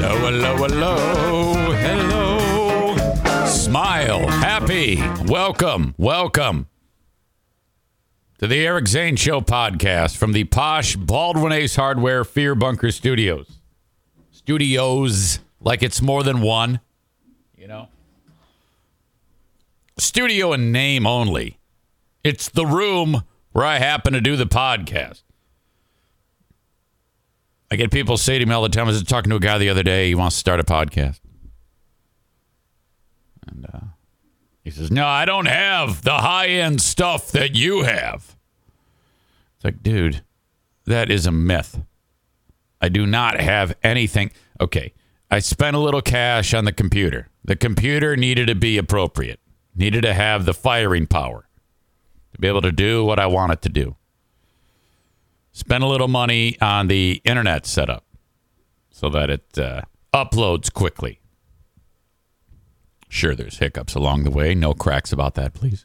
Hello, hello, hello, hello. Smile, happy, welcome, welcome to the Eric Zane Show podcast from the posh Baldwin Ace Hardware Fear Bunker Studios. Studios, like it's more than one, you know? Studio in name only. It's the room where I happen to do the podcast. I get people say to me all the time, I was talking to a guy the other day, he wants to start a podcast. And uh, he says, No, I don't have the high end stuff that you have. It's like, dude, that is a myth. I do not have anything. Okay, I spent a little cash on the computer. The computer needed to be appropriate, needed to have the firing power to be able to do what I want it to do. Spend a little money on the internet setup so that it uh, uploads quickly. Sure, there's hiccups along the way. No cracks about that, please.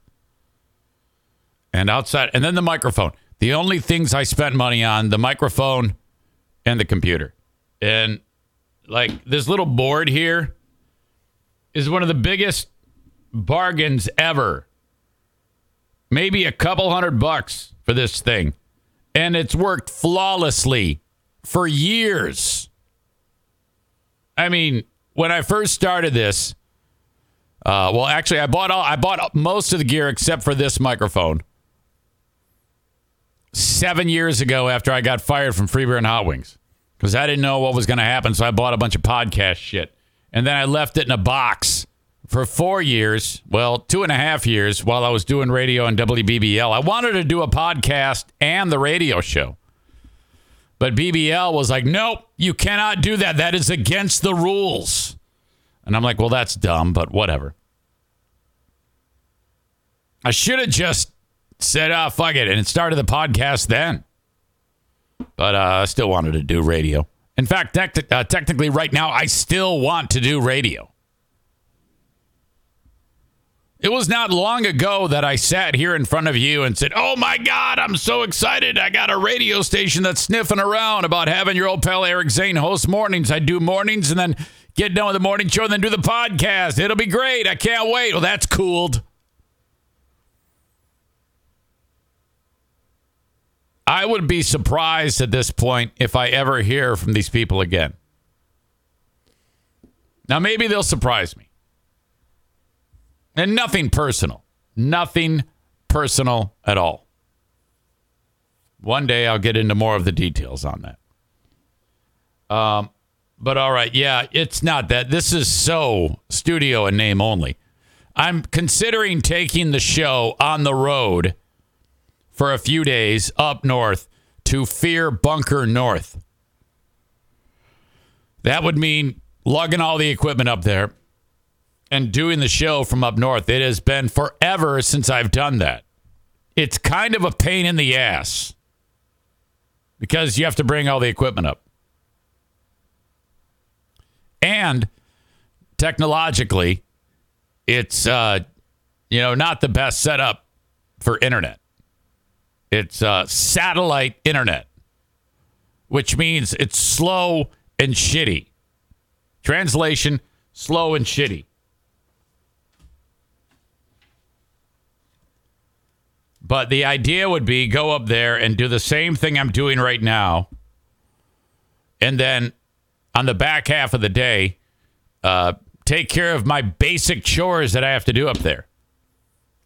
And outside, and then the microphone. The only things I spent money on the microphone and the computer. And like this little board here is one of the biggest bargains ever. Maybe a couple hundred bucks for this thing and it's worked flawlessly for years. I mean, when I first started this, uh, well, actually, I bought all I bought most of the gear except for this microphone. Seven years ago, after I got fired from Free Beer and Hot Wings, because I didn't know what was going to happen, so I bought a bunch of podcast shit, and then I left it in a box for four years, well, two and a half years while I was doing radio on WBBL. I wanted to do a podcast and the radio show. But BBL was like, nope, you cannot do that. That is against the rules. And I'm like, well, that's dumb, but whatever. I should have just said, ah, oh, fuck it, and started the podcast then. But uh, I still wanted to do radio. In fact, uh, technically, right now, I still want to do radio. It was not long ago that I sat here in front of you and said, Oh my God, I'm so excited. I got a radio station that's sniffing around about having your old pal Eric Zane host mornings. I do mornings and then get done with the morning show and then do the podcast. It'll be great. I can't wait. Well, that's cooled. I would be surprised at this point if I ever hear from these people again. Now, maybe they'll surprise me. And nothing personal. Nothing personal at all. One day I'll get into more of the details on that. Um, but all right, yeah, it's not that. This is so studio and name only. I'm considering taking the show on the road for a few days up north to Fear Bunker North. That would mean lugging all the equipment up there and doing the show from up north. It has been forever since I've done that. It's kind of a pain in the ass because you have to bring all the equipment up. And technologically, it's uh, you know not the best setup for internet. It's uh, satellite internet, which means it's slow and shitty. Translation: slow and shitty. But the idea would be go up there and do the same thing I'm doing right now. And then on the back half of the day, uh, take care of my basic chores that I have to do up there.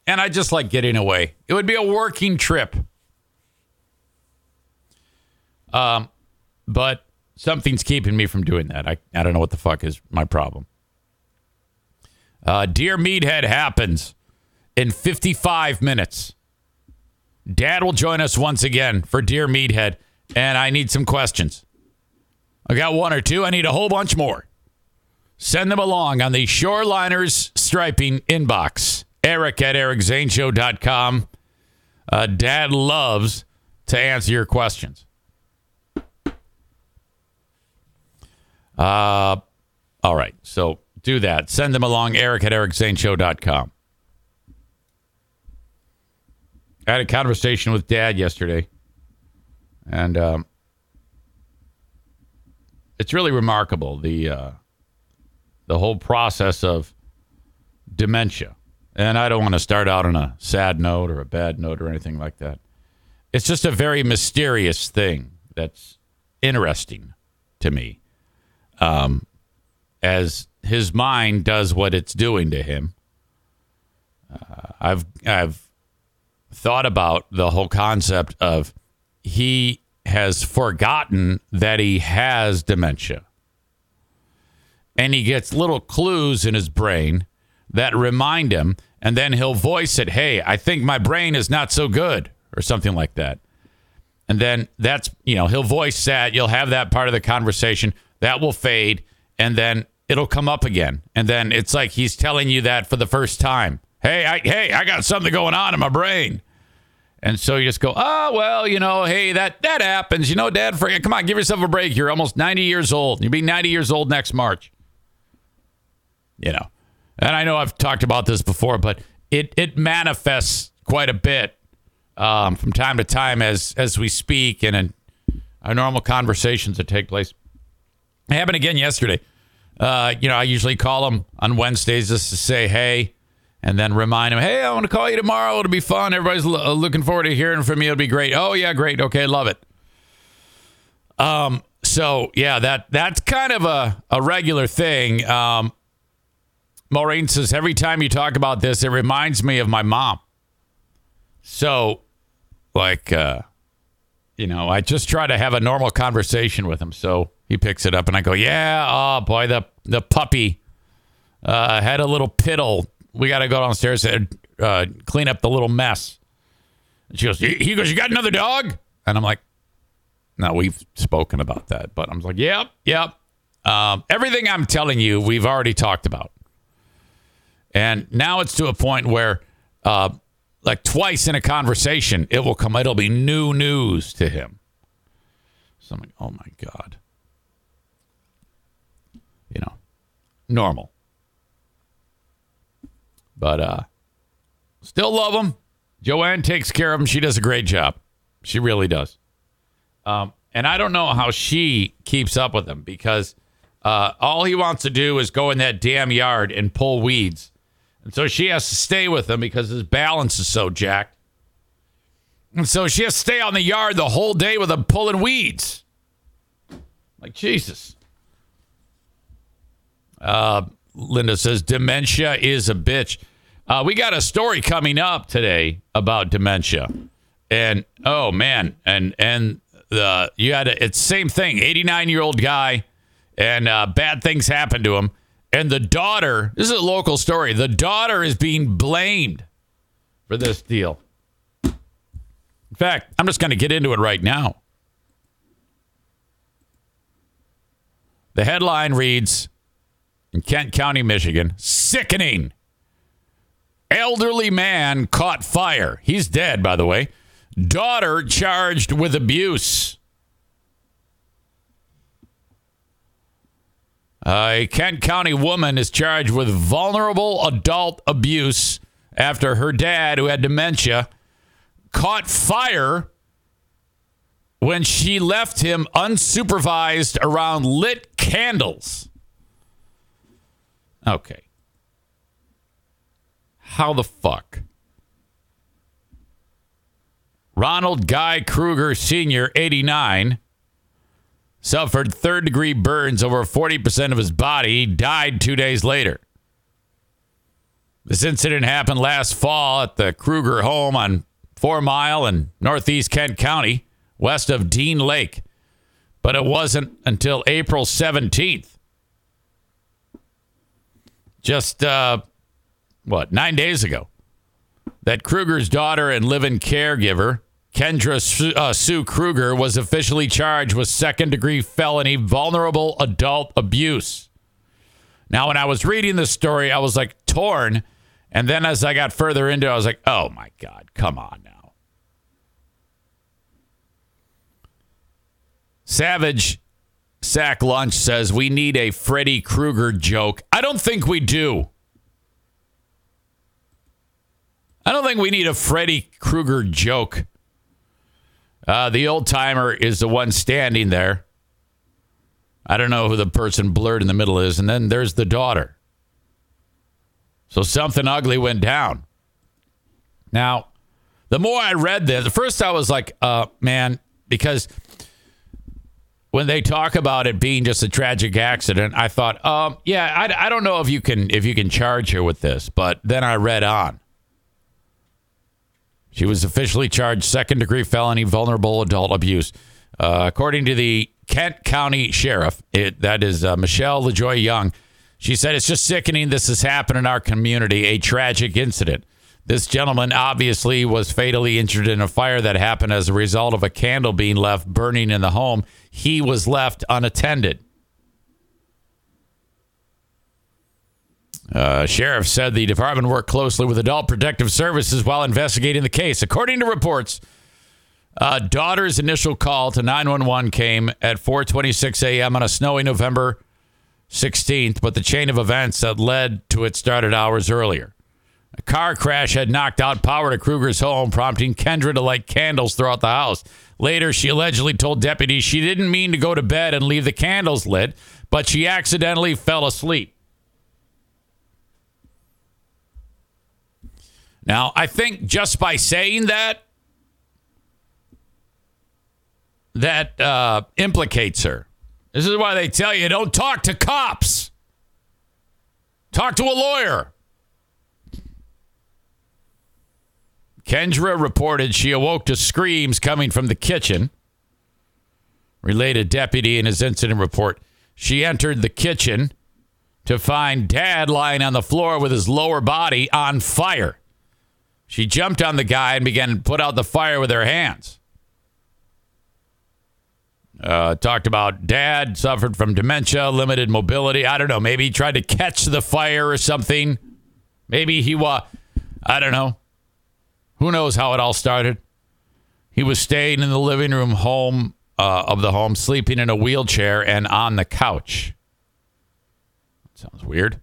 And I just like getting away. It would be a working trip. Um, but something's keeping me from doing that. I, I don't know what the fuck is my problem. Uh, Dear Meathead happens in 55 minutes. Dad will join us once again for Dear Meathead, and I need some questions. I got one or two. I need a whole bunch more. Send them along on the Shoreliners Striping inbox. Eric at ericzaneshow.com. Uh, Dad loves to answer your questions. Uh, all right. So do that. Send them along, Eric at ericzaneshow.com. I had a conversation with Dad yesterday, and um, it's really remarkable the uh, the whole process of dementia. And I don't want to start out on a sad note or a bad note or anything like that. It's just a very mysterious thing that's interesting to me. Um, as his mind does what it's doing to him. Uh, I've I've thought about the whole concept of he has forgotten that he has dementia. And he gets little clues in his brain that remind him, and then he'll voice it, Hey, I think my brain is not so good, or something like that. And then that's, you know, he'll voice that. You'll have that part of the conversation. That will fade. And then it'll come up again. And then it's like he's telling you that for the first time. Hey, I, hey, I got something going on in my brain. And so you just go, oh well, you know, hey, that that happens. You know, Dad, for, come on, give yourself a break. You're almost 90 years old. You'll be 90 years old next March. You know, and I know I've talked about this before, but it it manifests quite a bit um, from time to time as as we speak and in our normal conversations that take place. It happened again yesterday. Uh, you know, I usually call them on Wednesdays just to say, hey, and then remind him, hey, I want to call you tomorrow. It'll be fun. Everybody's lo- looking forward to hearing from you. It'll be great. Oh, yeah, great. Okay, love it. Um, so yeah, that that's kind of a, a regular thing. Um, Maureen says every time you talk about this, it reminds me of my mom. So, like, uh, you know, I just try to have a normal conversation with him. So he picks it up, and I go, "Yeah, oh boy, the the puppy uh, had a little piddle. We got to go downstairs and uh, clean up the little mess." And she goes, "He goes, you got another dog?" And I'm like, "No, we've spoken about that." But I'm like, "Yep, yep." Um, everything I'm telling you, we've already talked about, and now it's to a point where, uh, like twice in a conversation, it will come. It'll be new news to him. So I'm like, "Oh my god." you know, normal. But uh still love him. Joanne takes care of him. She does a great job. She really does. Um, and I don't know how she keeps up with him because uh, all he wants to do is go in that damn yard and pull weeds. And so she has to stay with him because his balance is so jacked. And so she has to stay on the yard the whole day with him pulling weeds. Like, Jesus. Uh, Linda says dementia is a bitch. Uh, we got a story coming up today about dementia, and oh man, and and the you had a, it's same thing. Eighty nine year old guy, and uh, bad things happened to him, and the daughter. This is a local story. The daughter is being blamed for this deal. In fact, I'm just going to get into it right now. The headline reads in Kent County, Michigan. Sickening. Elderly man caught fire. He's dead, by the way. Daughter charged with abuse. A Kent County woman is charged with vulnerable adult abuse after her dad, who had dementia, caught fire when she left him unsupervised around lit candles. Okay. How the fuck? Ronald Guy Kruger Sr., 89, suffered third degree burns over 40% of his body. He died two days later. This incident happened last fall at the Kruger home on Four Mile in northeast Kent County, west of Dean Lake. But it wasn't until April 17th just uh, what nine days ago that Kruger's daughter and live-in caregiver Kendra Sue, uh, Sue Kruger was officially charged with second-degree felony vulnerable adult abuse. Now, when I was reading this story, I was like torn, and then as I got further into it, I was like, "Oh my god, come on now!" Savage Sack Lunch says we need a Freddy Krueger joke. I don't think we do. I don't think we need a Freddy Krueger joke. Uh, the old timer is the one standing there. I don't know who the person blurred in the middle is. And then there's the daughter. So something ugly went down. Now, the more I read this, the first I was like, uh, man, because when they talk about it being just a tragic accident, I thought, um, yeah, I, I don't know if you can if you can charge her with this, but then I read on. She was officially charged second degree felony vulnerable adult abuse. Uh, according to the Kent County Sheriff, it, that is uh, Michelle LaJoye Young, she said, It's just sickening this has happened in our community, a tragic incident. This gentleman obviously was fatally injured in a fire that happened as a result of a candle being left burning in the home. He was left unattended. Uh, sheriff said the department worked closely with Adult Protective Services while investigating the case. According to reports, uh, daughter's initial call to 911 came at 4:26 a.m. on a snowy November 16th, but the chain of events that led to it started hours earlier. A car crash had knocked out power to Kruger's home, prompting Kendra to light candles throughout the house. Later, she allegedly told deputies she didn't mean to go to bed and leave the candles lit, but she accidentally fell asleep. Now, I think just by saying that, that uh, implicates her. This is why they tell you don't talk to cops. Talk to a lawyer. Kendra reported she awoke to screams coming from the kitchen. Related deputy in his incident report. She entered the kitchen to find dad lying on the floor with his lower body on fire. She jumped on the guy and began to put out the fire with her hands. Uh, talked about dad suffered from dementia, limited mobility. I don't know. Maybe he tried to catch the fire or something. Maybe he was, I don't know. Who knows how it all started? He was staying in the living room home uh, of the home, sleeping in a wheelchair and on the couch. Sounds weird.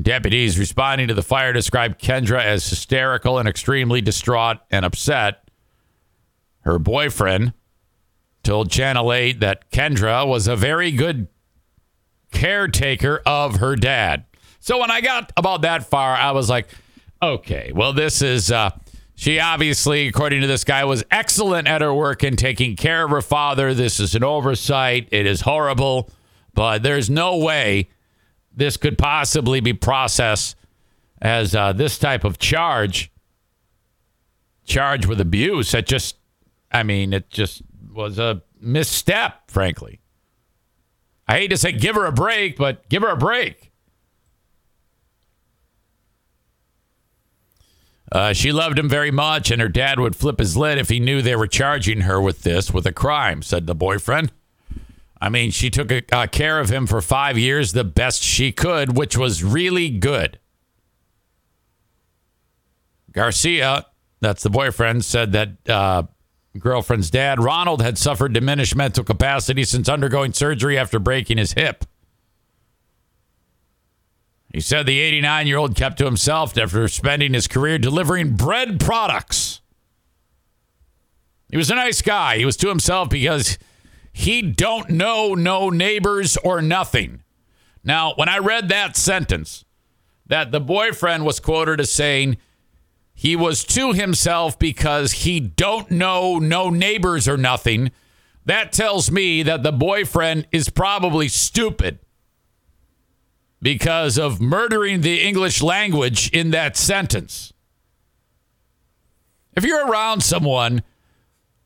Deputies responding to the fire described Kendra as hysterical and extremely distraught and upset. Her boyfriend told Channel 8 that Kendra was a very good caretaker of her dad. So when I got about that far, I was like, okay, well, this is. Uh, she obviously, according to this guy, was excellent at her work in taking care of her father. This is an oversight. It is horrible, but there's no way this could possibly be processed as uh, this type of charge, charge with abuse. It just, I mean, it just was a misstep, frankly. I hate to say give her a break, but give her a break. Uh, she loved him very much, and her dad would flip his lid if he knew they were charging her with this, with a crime, said the boyfriend. I mean, she took a, uh, care of him for five years the best she could, which was really good. Garcia, that's the boyfriend, said that uh, girlfriend's dad, Ronald, had suffered diminished mental capacity since undergoing surgery after breaking his hip. He said the 89 year old kept to himself after spending his career delivering bread products. He was a nice guy. He was to himself because he don't know no neighbors or nothing. Now, when I read that sentence, that the boyfriend was quoted as saying he was to himself because he don't know no neighbors or nothing, that tells me that the boyfriend is probably stupid because of murdering the English language in that sentence. If you're around someone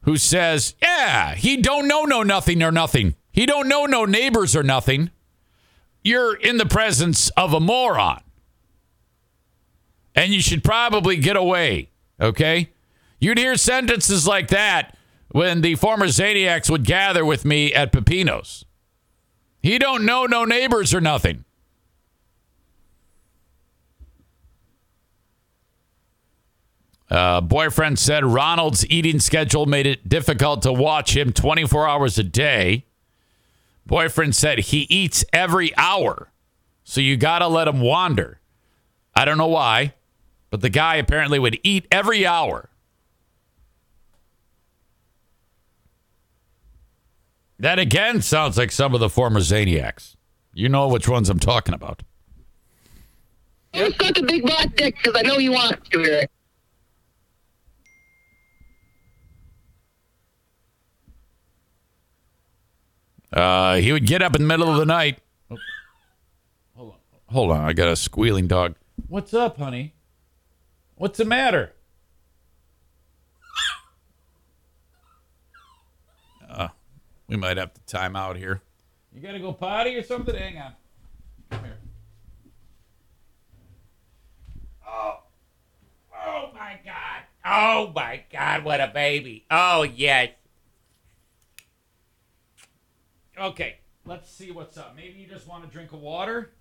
who says, "Yeah, he don't know no nothing or nothing. He don't know no neighbors or nothing." You're in the presence of a moron. And you should probably get away, okay? You'd hear sentences like that when the former Zaniacs would gather with me at Pepino's. He don't know no neighbors or nothing. Uh, boyfriend said Ronald's eating schedule made it difficult to watch him 24 hours a day. Boyfriend said he eats every hour, so you got to let him wander. I don't know why, but the guy apparently would eat every hour. That again sounds like some of the former Zaniacs. You know which ones I'm talking about. Just got the big boss dick because I know you want to Uh, he would get up in the middle of the night. Oh, hold on. Hold on. I got a squealing dog. What's up, honey? What's the matter? Uh, we might have to time out here. You got to go potty or something? Hang on. Come here. Oh. Oh, my God. Oh, my God. What a baby. Oh, yes. Okay, let's see what's up. Maybe you just want a drink of water?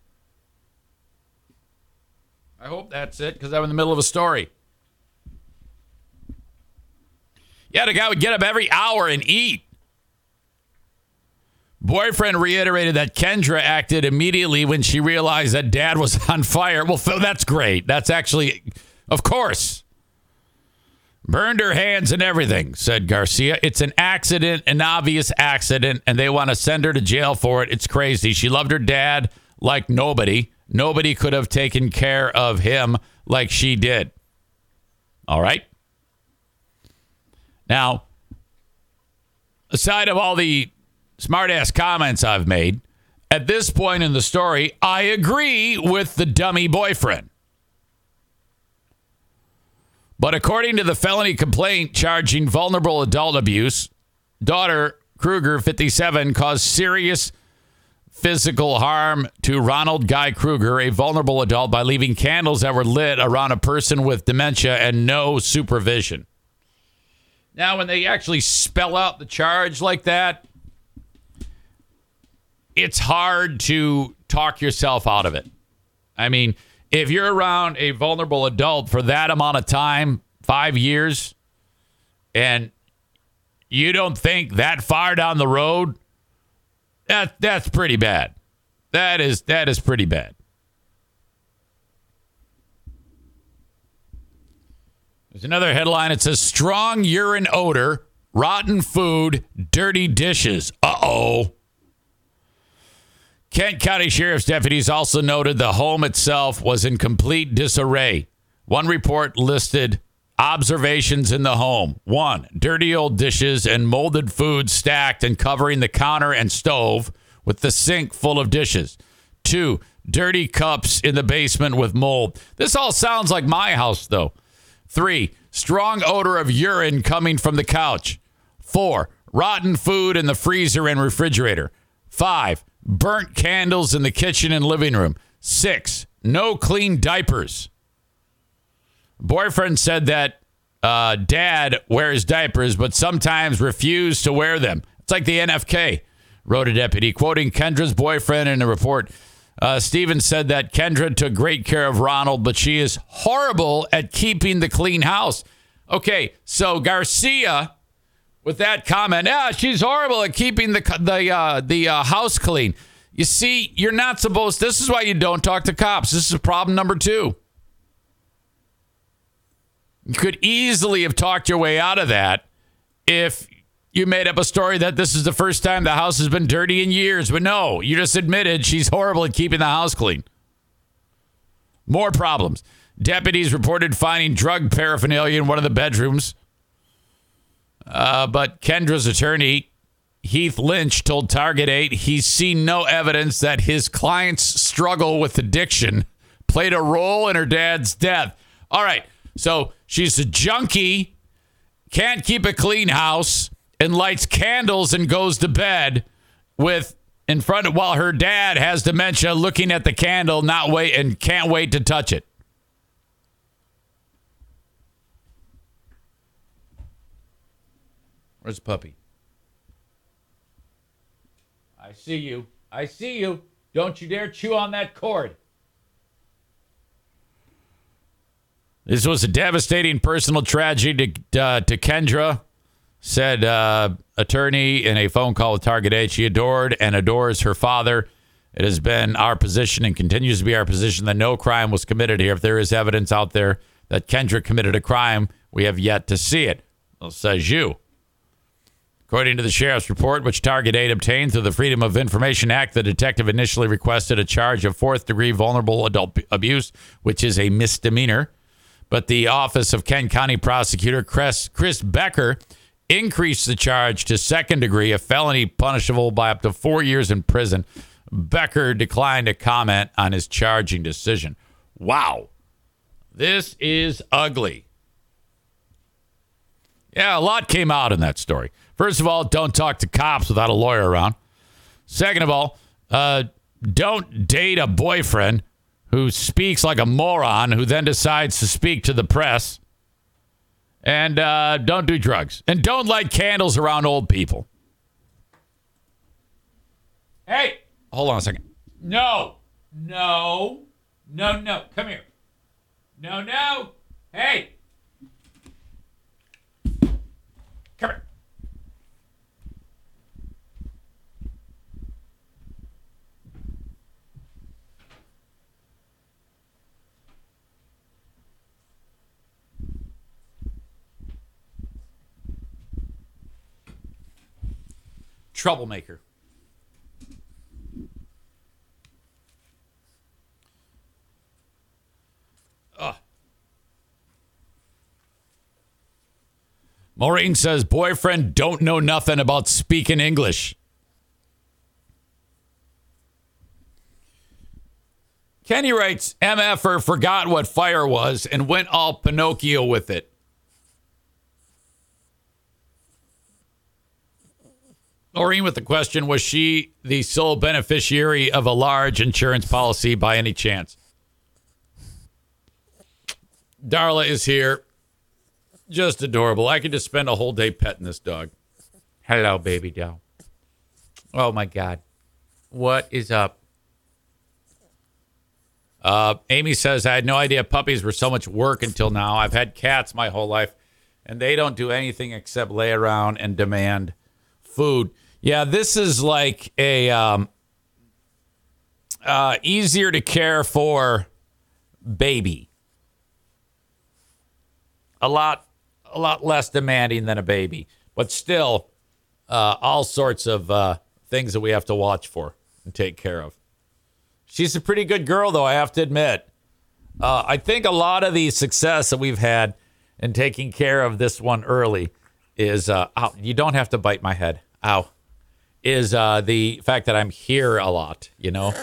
I hope that's it because I'm in the middle of a story. Yeah, the guy would get up every hour and eat. Boyfriend reiterated that Kendra acted immediately when she realized that dad was on fire. Well, that's great. That's actually, of course. Burned her hands and everything, said Garcia. It's an accident, an obvious accident, and they want to send her to jail for it. It's crazy. She loved her dad like nobody. Nobody could have taken care of him like she did. All right. Now, aside of all the smartass comments I've made, at this point in the story, I agree with the dummy boyfriend. But according to the felony complaint charging vulnerable adult abuse, daughter Kruger, 57, caused serious physical harm to Ronald Guy Kruger, a vulnerable adult, by leaving candles that were lit around a person with dementia and no supervision. Now, when they actually spell out the charge like that, it's hard to talk yourself out of it. I mean, if you're around a vulnerable adult for that amount of time, five years, and you don't think that far down the road, that that's pretty bad. That is that is pretty bad. There's another headline. It says strong urine odor, rotten food, dirty dishes. Uh oh. Kent County Sheriff's deputies also noted the home itself was in complete disarray. One report listed observations in the home. One, dirty old dishes and molded food stacked and covering the counter and stove with the sink full of dishes. Two, dirty cups in the basement with mold. This all sounds like my house, though. Three, strong odor of urine coming from the couch. Four, rotten food in the freezer and refrigerator. Five, burnt candles in the kitchen and living room. Six, no clean diapers. Boyfriend said that uh, dad wears diapers, but sometimes refuse to wear them. It's like the NFK, wrote a deputy, quoting Kendra's boyfriend in a report. Uh, Stevens said that Kendra took great care of Ronald, but she is horrible at keeping the clean house. Okay, so Garcia with that comment. Yeah, she's horrible at keeping the the uh, the uh, house clean. You see, you're not supposed. This is why you don't talk to cops. This is problem number two. You could easily have talked your way out of that if you made up a story that this is the first time the house has been dirty in years. But no, you just admitted she's horrible at keeping the house clean. More problems. Deputies reported finding drug paraphernalia in one of the bedrooms. Uh, but Kendra's attorney, Heath Lynch, told Target 8 he's seen no evidence that his client's struggle with addiction played a role in her dad's death. All right, so she's a junkie, can't keep a clean house, and lights candles and goes to bed with in front of while her dad has dementia looking at the candle, not wait and can't wait to touch it. Where's the puppy? I see you. I see you. Don't you dare chew on that cord. This was a devastating personal tragedy to, uh, to Kendra, said uh, attorney in a phone call with Target 8. She adored and adores her father. It has been our position and continues to be our position that no crime was committed here. If there is evidence out there that Kendra committed a crime, we have yet to see it. Well, says you. According to the sheriff's report, which Target 8 obtained through the Freedom of Information Act, the detective initially requested a charge of fourth degree vulnerable adult abuse, which is a misdemeanor. But the office of Kent County prosecutor Chris, Becker increased the charge to second degree, a felony punishable by up to four years in prison. Becker declined to comment on his charging decision. Wow. This is ugly. Yeah, a lot came out in that story. First of all, don't talk to cops without a lawyer around. Second of all, uh, don't date a boyfriend who speaks like a moron who then decides to speak to the press. And uh, don't do drugs. And don't light candles around old people. Hey, hold on a second. No, no, no, no. Come here. No, no. Hey. Come here. Troublemaker. Ugh. Maureen says boyfriend don't know nothing about speaking English. Kenny writes, MFer forgot what fire was and went all Pinocchio with it. Maureen with the question Was she the sole beneficiary of a large insurance policy by any chance? Darla is here. Just adorable. I could just spend a whole day petting this dog. Hello, baby doll. Oh my God. What is up? Uh, Amy says, I had no idea puppies were so much work until now. I've had cats my whole life, and they don't do anything except lay around and demand food. Yeah, this is like a um, uh, easier to care for baby. A lot, a lot less demanding than a baby, but still, uh, all sorts of uh, things that we have to watch for and take care of. She's a pretty good girl, though, I have to admit. Uh, I think a lot of the success that we've had in taking care of this one early is uh, you don't have to bite my head. Ow. Is uh, the fact that I'm here a lot, you know?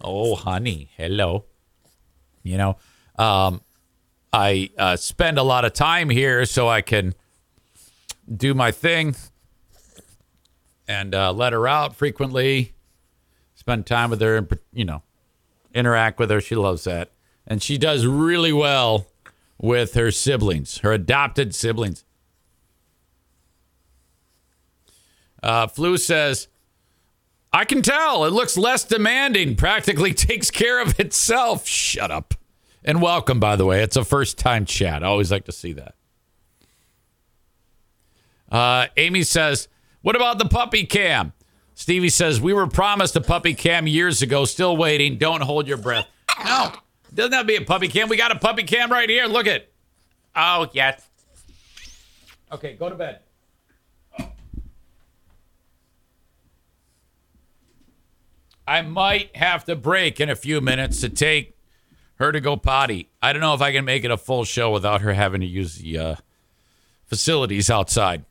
Oh, honey, hello. You know, um, I uh, spend a lot of time here so I can do my thing and uh, let her out frequently, spend time with her, and you know, interact with her. She loves that. And she does really well with her siblings, her adopted siblings. Uh, Flu says, I can tell. It looks less demanding, practically takes care of itself. Shut up. And welcome, by the way. It's a first time chat. I always like to see that. Uh, Amy says, What about the puppy cam? Stevie says, We were promised a puppy cam years ago, still waiting. Don't hold your breath. No, doesn't that be a puppy cam. We got a puppy cam right here. Look it. Oh, yes. Okay, go to bed. I might have to break in a few minutes to take her to go potty. I don't know if I can make it a full show without her having to use the uh, facilities outside.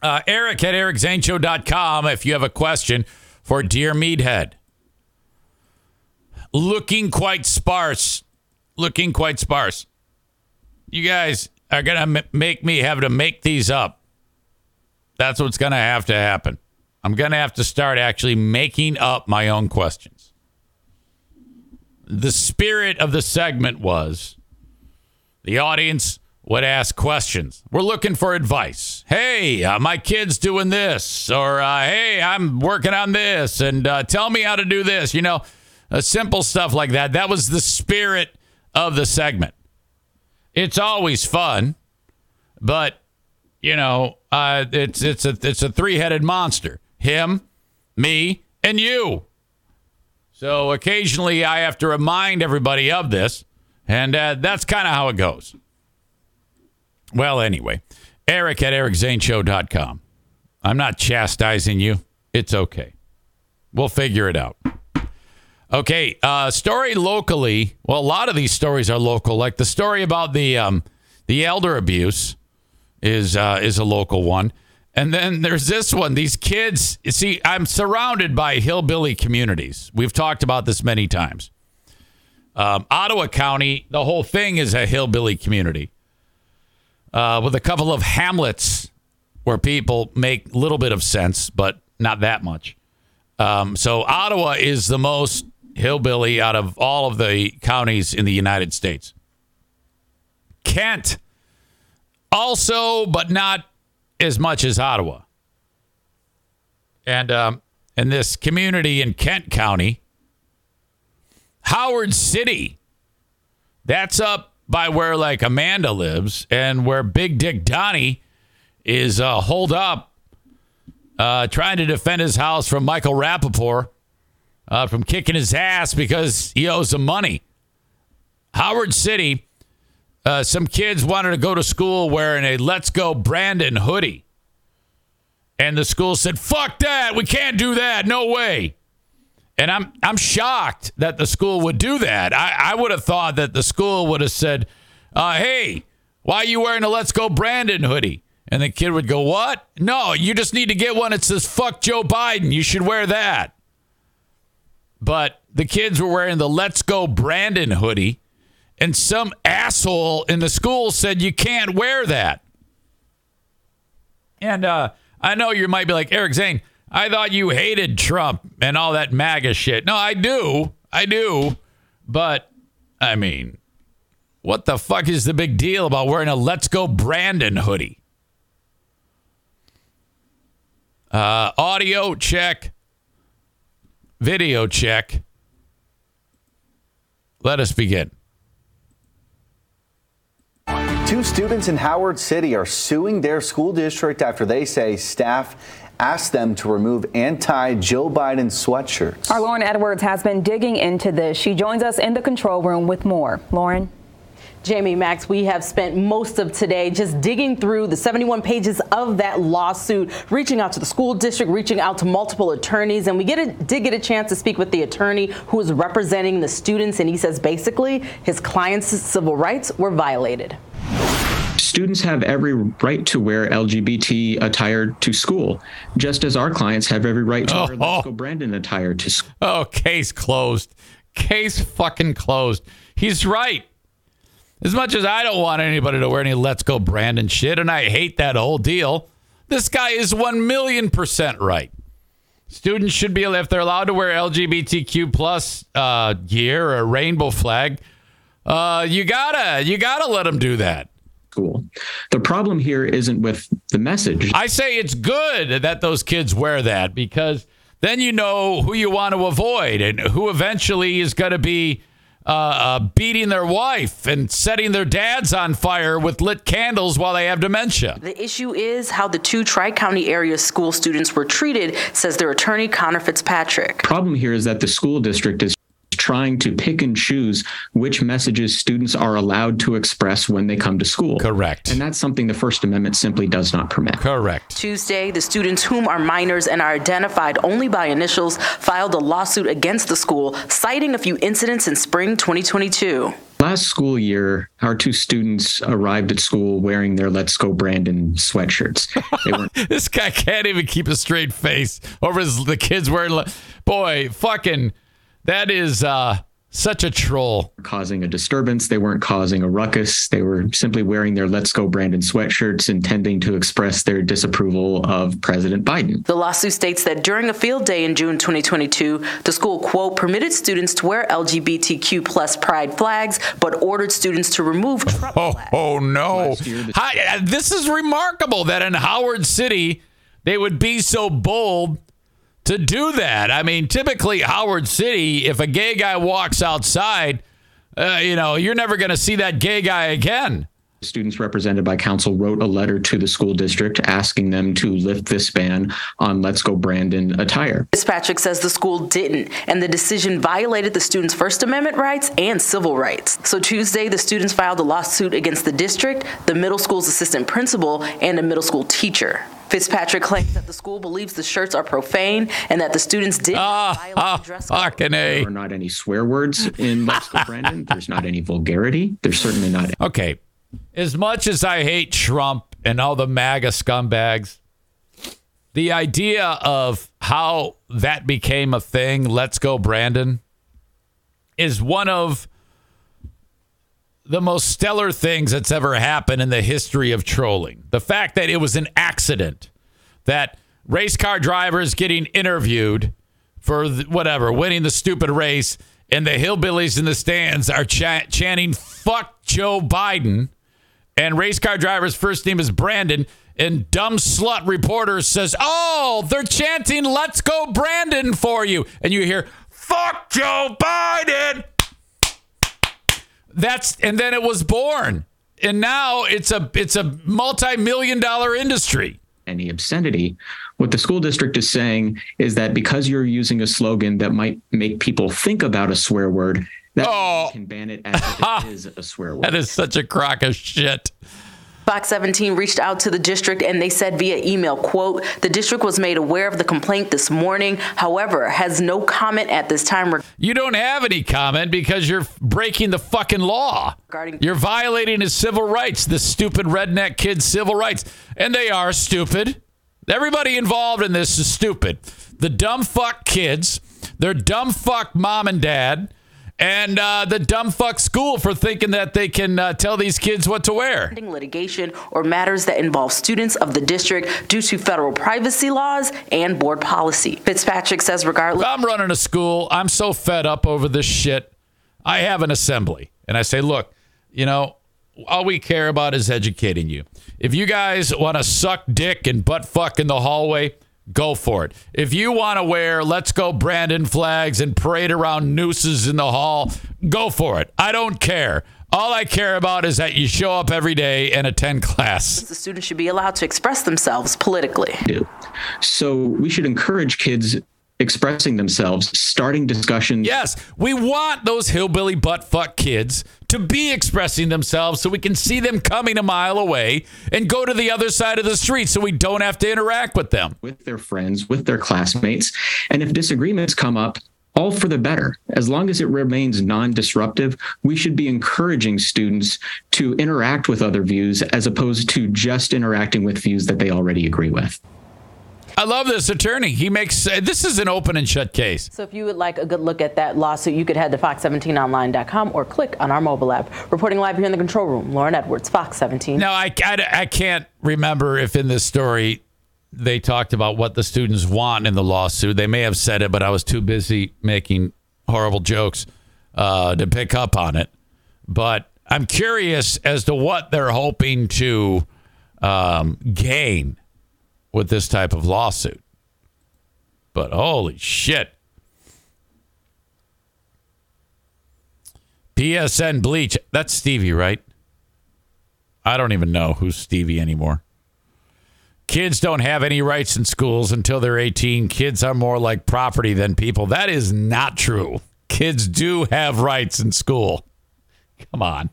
Uh, Eric at ericzaneshow.com if you have a question for Dear Meathead. Looking quite sparse. Looking quite sparse. You guys are going to m- make me have to make these up. That's what's going to have to happen. I'm going to have to start actually making up my own questions. The spirit of the segment was the audience would ask questions. We're looking for advice. Hey, uh, my kid's doing this, or uh, hey, I'm working on this, and uh, tell me how to do this. You know, uh, simple stuff like that. That was the spirit of the segment. It's always fun, but you know, uh, it's it's a it's a three headed monster. Him, me, and you. So occasionally I have to remind everybody of this, and uh, that's kind of how it goes. Well, anyway, Eric at ericzaneshow.com. I'm not chastising you. It's okay. We'll figure it out. Okay, uh, story locally. Well, a lot of these stories are local. Like the story about the um, the elder abuse is uh, is a local one. And then there's this one. These kids. See, I'm surrounded by hillbilly communities. We've talked about this many times. Um, Ottawa County, the whole thing is a hillbilly community uh, with a couple of hamlets where people make a little bit of sense, but not that much. Um, so Ottawa is the most hillbilly out of all of the counties in the United States. Kent also, but not as much as Ottawa. And um, and this community in Kent County, Howard City, that's up by where like Amanda lives and where Big Dick Donnie is uh, holed up uh, trying to defend his house from Michael Rapaport uh, from kicking his ass because he owes him money. Howard City, uh, some kids wanted to go to school wearing a Let's Go Brandon hoodie. And the school said, fuck that. We can't do that. No way. And I'm I'm shocked that the school would do that. I, I would have thought that the school would have said, uh, hey, why are you wearing a Let's Go Brandon hoodie? And the kid would go, What? No, you just need to get one that says fuck Joe Biden. You should wear that. But the kids were wearing the Let's Go Brandon hoodie, and some asshole in the school said you can't wear that. And uh, I know you might be like, Eric Zane, I thought you hated Trump and all that MAGA shit. No, I do. I do. But, I mean, what the fuck is the big deal about wearing a Let's Go Brandon hoodie? Uh, audio check. Video check. Let us begin. Two students in Howard City are suing their school district after they say staff asked them to remove anti Joe Biden sweatshirts. Our Lauren Edwards has been digging into this. She joins us in the control room with more. Lauren? Jamie Max, we have spent most of today just digging through the 71 pages of that lawsuit, reaching out to the school district, reaching out to multiple attorneys, and we get a, did get a chance to speak with the attorney who is representing the students, and he says basically his client's civil rights were violated students have every right to wear LGBT attire to school, just as our clients have every right to oh, wear Let's Go Brandon attire to school. Oh, case closed. Case fucking closed. He's right. As much as I don't want anybody to wear any Let's Go Brandon shit, and I hate that whole deal, this guy is 1 million percent right. Students should be, if they're allowed to wear LGBTQ plus uh, gear or a rainbow flag, uh, you gotta, you gotta let them do that school. The problem here isn't with the message. I say it's good that those kids wear that because then you know who you want to avoid and who eventually is going to be uh, uh, beating their wife and setting their dads on fire with lit candles while they have dementia. The issue is how the two Tri County area school students were treated, says their attorney, Conor Fitzpatrick. Problem here is that the school district is trying to pick and choose which messages students are allowed to express when they come to school. Correct. And that's something the First Amendment simply does not permit. Correct. Tuesday, the students, whom are minors and are identified only by initials, filed a lawsuit against the school, citing a few incidents in spring 2022. Last school year, our two students arrived at school wearing their Let's Go Brandon sweatshirts. this guy can't even keep a straight face over his, the kids wearing. Boy, fucking that is uh, such a troll. Causing a disturbance. They weren't causing a ruckus. They were simply wearing their Let's Go Brandon sweatshirts, intending to express their disapproval of President Biden. The lawsuit states that during a field day in June 2022, the school, quote, permitted students to wear LGBTQ plus pride flags, but ordered students to remove Trump oh, flags. Oh, no. Hi, uh, this is remarkable that in Howard City, they would be so bold to do that. I mean, typically Howard City, if a gay guy walks outside, uh, you know, you're never going to see that gay guy again. Students represented by council wrote a letter to the school district asking them to lift this ban on Let's Go Brandon attire. Fitzpatrick says the school didn't, and the decision violated the students' First Amendment rights and civil rights. So Tuesday, the students filed a lawsuit against the district, the middle school's assistant principal, and a middle school teacher. Fitzpatrick claims that the school believes the shirts are profane and that the students did Ah, violate ah, the dress code. fucking A. There are not any swear words in Let's Go Brandon. There's not any vulgarity. There's certainly not Okay. As much as I hate Trump and all the MAGA scumbags, the idea of how that became a thing, let's go, Brandon, is one of the most stellar things that's ever happened in the history of trolling. The fact that it was an accident, that race car drivers getting interviewed for whatever, winning the stupid race, and the hillbillies in the stands are cha- chanting, fuck Joe Biden. And race car driver's first name is Brandon. And dumb slut reporter says, Oh, they're chanting, let's go, Brandon, for you. And you hear, fuck Joe Biden. That's and then it was born. And now it's a it's a multi-million dollar industry. any obscenity. What the school district is saying is that because you're using a slogan that might make people think about a swear word, that Oh. you can ban it as if it is a swear word. That is such a crock of shit. Fox 17 reached out to the district and they said via email, quote, the district was made aware of the complaint this morning, however, has no comment at this time You don't have any comment because you're breaking the fucking law. Regarding- You're violating his civil rights, the stupid redneck kid's civil rights. And they are stupid. Everybody involved in this is stupid. The dumb fuck kids, their dumb fuck mom and dad, and uh, the dumb fuck school for thinking that they can uh, tell these kids what to wear. litigation or matters that involve students of the district due to federal privacy laws and board policy. Fitzpatrick says regardless I'm running a school. I'm so fed up over this shit. I have an assembly. And I say, look, you know, all we care about is educating you. If you guys want to suck dick and butt fuck in the hallway, go for it. If you want to wear let's go Brandon flags and parade around nooses in the hall, go for it. I don't care. All I care about is that you show up every day and attend class. the students should be allowed to express themselves politically. do. So we should encourage kids expressing themselves, starting discussions. Yes, we want those hillbilly butt fuck kids to be expressing themselves so we can see them coming a mile away and go to the other side of the street so we don't have to interact with them. with their friends, with their classmates. And if disagreements come up, all for the better. As long as it remains non disruptive, we should be encouraging students to interact with other views as opposed to just interacting with views that they already agree with. I love this attorney. He makes uh, this is an open and shut case. So if you would like a good look at that lawsuit, you could head to fox17online.com or click on our mobile app. Reporting live here in the control room, Lauren Edwards, Fox 17. Now, I, I, I can't remember if in this story they talked about what the students want in the lawsuit. They may have said it, but I was too busy making horrible jokes uh, to pick up on it. But I'm curious as to what they're hoping to um, gain with this type of lawsuit. But holy shit. PSN Bleach. That's Stevie, right? I don't even know who's Stevie anymore. Kids don't have any rights in schools until they're 18. Kids are more like property than people. That is not true. Kids do have rights in school. Come on.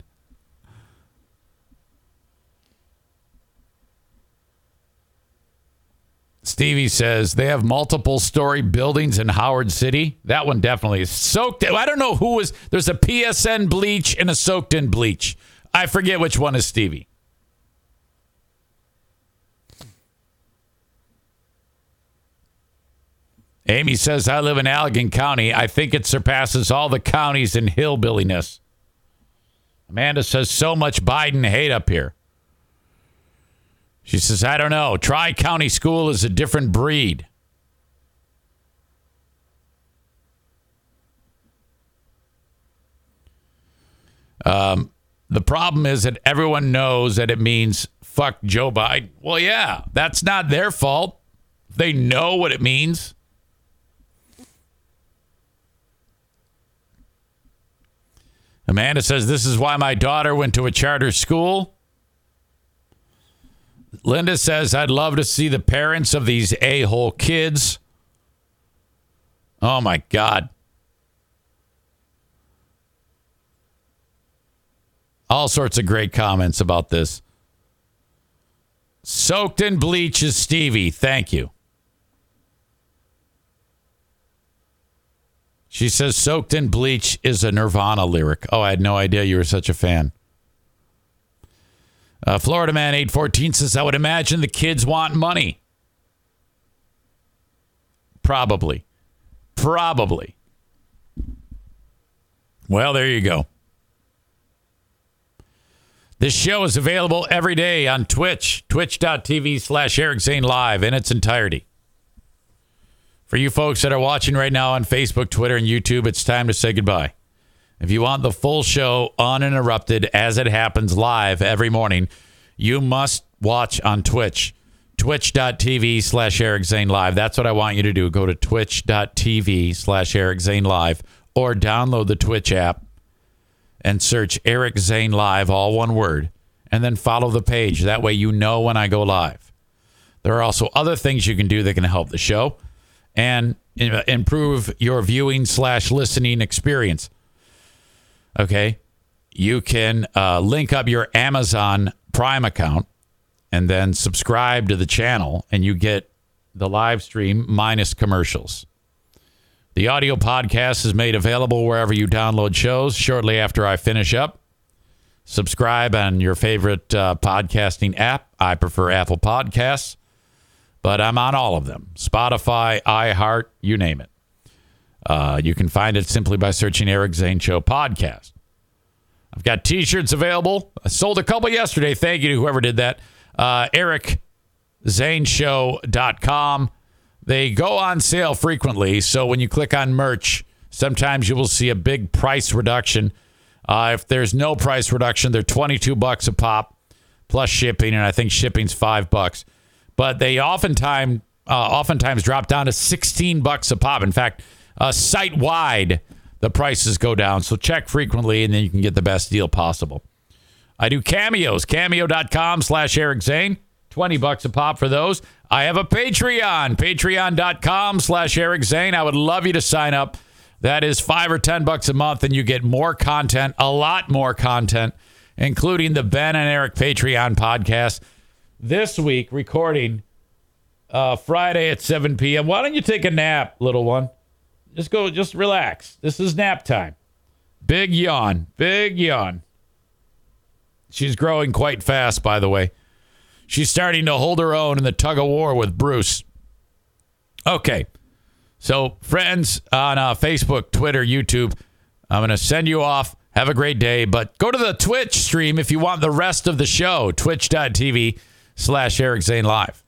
Stevie says they have multiple story buildings in Howard City. That one definitely is soaked. I don't know who was. There's a PSN bleach and a soaked in bleach. I forget which one is Stevie. Amy says, I live in Allegan County. I think it surpasses all the counties in hillbilliness. Amanda says, so much Biden hate up here. She says, I don't know. Tri County School is a different breed. Um, the problem is that everyone knows that it means fuck Joe Biden. Well, yeah, that's not their fault. They know what it means. Amanda says, This is why my daughter went to a charter school. Linda says, I'd love to see the parents of these a hole kids. Oh my God. All sorts of great comments about this. Soaked in bleach is Stevie. Thank you. She says, Soaked in bleach is a Nirvana lyric. Oh, I had no idea you were such a fan. Uh, Florida Man 814 says, I would imagine the kids want money. Probably. Probably. Well, there you go. This show is available every day on Twitch, twitch.tv slash Eric Zane Live in its entirety. For you folks that are watching right now on Facebook, Twitter, and YouTube, it's time to say goodbye. If you want the full show uninterrupted as it happens live every morning, you must watch on Twitch. Twitch.tv slash Eric Zane Live. That's what I want you to do. Go to twitch.tv slash Eric Zane Live or download the Twitch app and search Eric Zane Live, all one word, and then follow the page. That way you know when I go live. There are also other things you can do that can help the show and uh, improve your viewing slash listening experience. Okay. You can uh, link up your Amazon Prime account and then subscribe to the channel, and you get the live stream minus commercials. The audio podcast is made available wherever you download shows shortly after I finish up. Subscribe on your favorite uh, podcasting app. I prefer Apple Podcasts, but I'm on all of them Spotify, iHeart, you name it. Uh, you can find it simply by searching Eric Zane Show Podcast. I've got t shirts available. I sold a couple yesterday. Thank you to whoever did that. Uh, EricZaneShow.com. They go on sale frequently. So when you click on merch, sometimes you will see a big price reduction. Uh, if there's no price reduction, they're 22 bucks a pop plus shipping, and I think shipping's five bucks. But they oftentimes uh, oftentimes drop down to 16 bucks a pop. In fact, uh, site wide, the prices go down. So check frequently, and then you can get the best deal possible. I do cameos, cameo.com slash Eric Zane. 20 bucks a pop for those. I have a Patreon, patreon.com slash Eric Zane. I would love you to sign up. That is five or 10 bucks a month, and you get more content, a lot more content, including the Ben and Eric Patreon podcast. This week, recording uh, Friday at 7 p.m. Why don't you take a nap, little one? Just go, just relax. This is nap time. Big yawn, big yawn. She's growing quite fast, by the way. She's starting to hold her own in the tug of war with Bruce. Okay. So, friends on uh, Facebook, Twitter, YouTube, I'm going to send you off. Have a great day. But go to the Twitch stream if you want the rest of the show. Twitch.tv slash Eric Zane Live.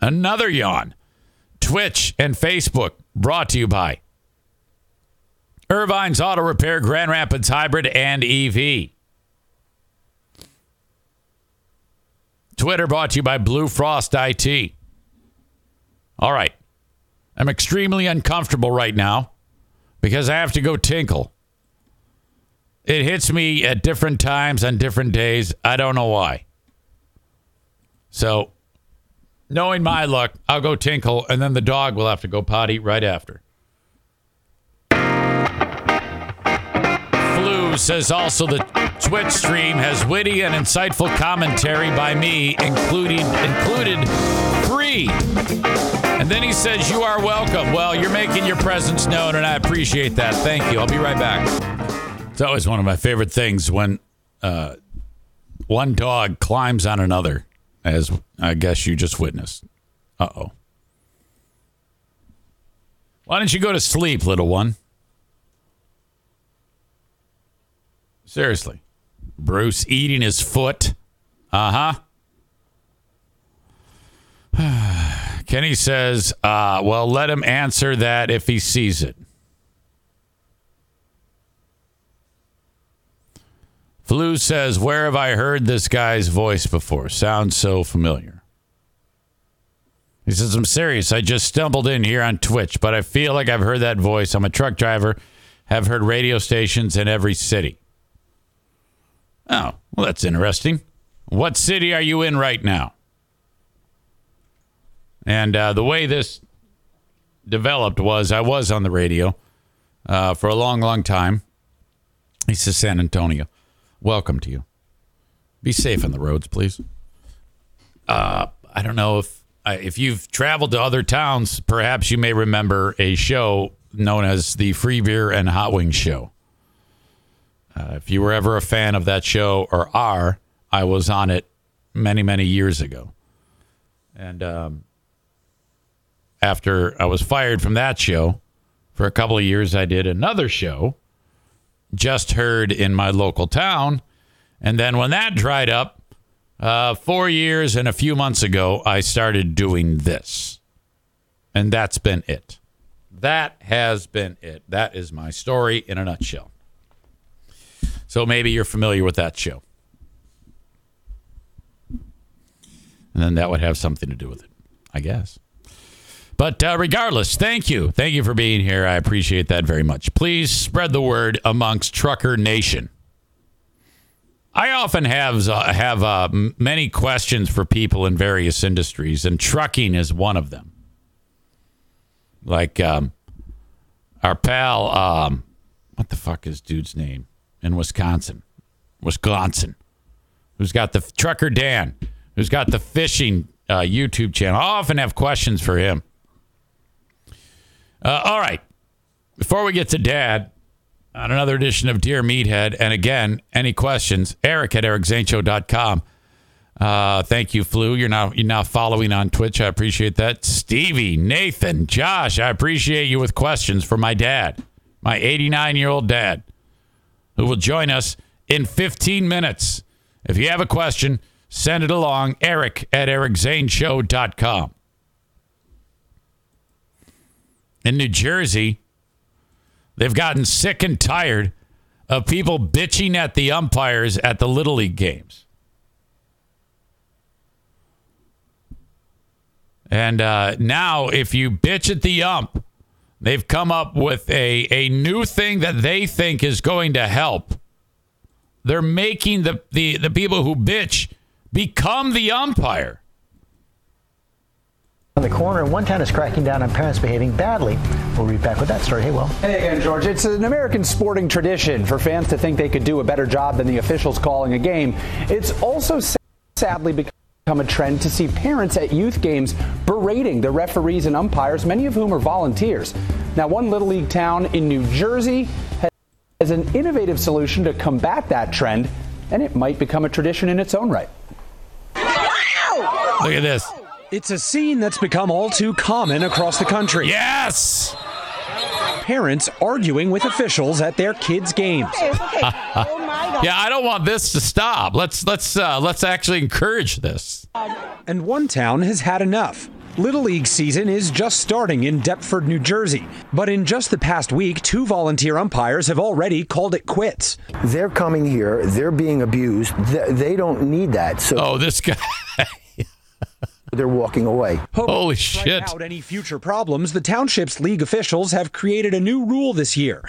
Another yawn. Twitch and Facebook brought to you by Ervine's Auto Repair, Grand Rapids Hybrid, and EV. Twitter brought to you by Blue Frost IT. All right. I'm extremely uncomfortable right now because I have to go tinkle. It hits me at different times on different days. I don't know why. So, knowing my luck, I'll go tinkle, and then the dog will have to go potty right after. Flu says also the Twitch stream has witty and insightful commentary by me, including included free. And then he says, You are welcome. Well, you're making your presence known, and I appreciate that. Thank you. I'll be right back. It's always one of my favorite things when uh, one dog climbs on another, as I guess you just witnessed. Uh oh. Why don't you go to sleep, little one? Seriously. Bruce eating his foot. Uh huh. Kenny says, uh, well, let him answer that if he sees it. Flu says, Where have I heard this guy's voice before? Sounds so familiar. He says, I'm serious. I just stumbled in here on Twitch, but I feel like I've heard that voice. I'm a truck driver, have heard radio stations in every city. Oh, well, that's interesting. What city are you in right now? And uh, the way this developed was I was on the radio uh, for a long, long time. He says, San Antonio, welcome to you. Be safe on the roads, please. Uh, I don't know if if you've traveled to other towns, perhaps you may remember a show known as the Free Beer and Hot Wings Show. Uh, if you were ever a fan of that show or are, I was on it many, many years ago. And um, after I was fired from that show, for a couple of years, I did another show just heard in my local town. And then when that dried up, uh, four years and a few months ago, I started doing this. And that's been it. That has been it. That is my story in a nutshell. So maybe you're familiar with that show. And then that would have something to do with it, I guess. But uh, regardless, thank you. Thank you for being here. I appreciate that very much. Please spread the word amongst Trucker Nation. I often have uh, have uh, many questions for people in various industries, and trucking is one of them. Like um, our pal, um, what the fuck is dude's name in Wisconsin? Wisconsin, who's got the trucker Dan, who's got the fishing uh, YouTube channel. I often have questions for him. Uh, all right. Before we get to dad on another edition of Dear Meathead, and again, any questions, Eric at ericzaneshow.com. Uh, thank you, Flu. You're now you're now following on Twitch. I appreciate that. Stevie, Nathan, Josh, I appreciate you with questions for my dad, my 89 year old dad, who will join us in 15 minutes. If you have a question, send it along. Eric at ericzaneshow.com in New Jersey, they've gotten sick and tired of people bitching at the umpires at the Little League games. And uh, now, if you bitch at the ump, they've come up with a, a new thing that they think is going to help. They're making the, the, the people who bitch become the umpire on the corner, and one town is cracking down on parents behaving badly. We'll read back with that story. Hey, Will. Hey again, George. It's an American sporting tradition for fans to think they could do a better job than the officials calling a game. It's also sadly become a trend to see parents at youth games berating the referees and umpires, many of whom are volunteers. Now, one Little League town in New Jersey has an innovative solution to combat that trend, and it might become a tradition in its own right. Look at this. It's a scene that's become all too common across the country. Yes! Parents arguing with officials at their kids' games. yeah, I don't want this to stop. Let's let's uh, let's actually encourage this. And one town has had enough. Little League season is just starting in Deptford, New Jersey. But in just the past week, two volunteer umpires have already called it quits. They're coming here, they're being abused. They don't need that. So Oh, this guy they're walking away. Holy shit. Out any future problems, the township's league officials have created a new rule this year.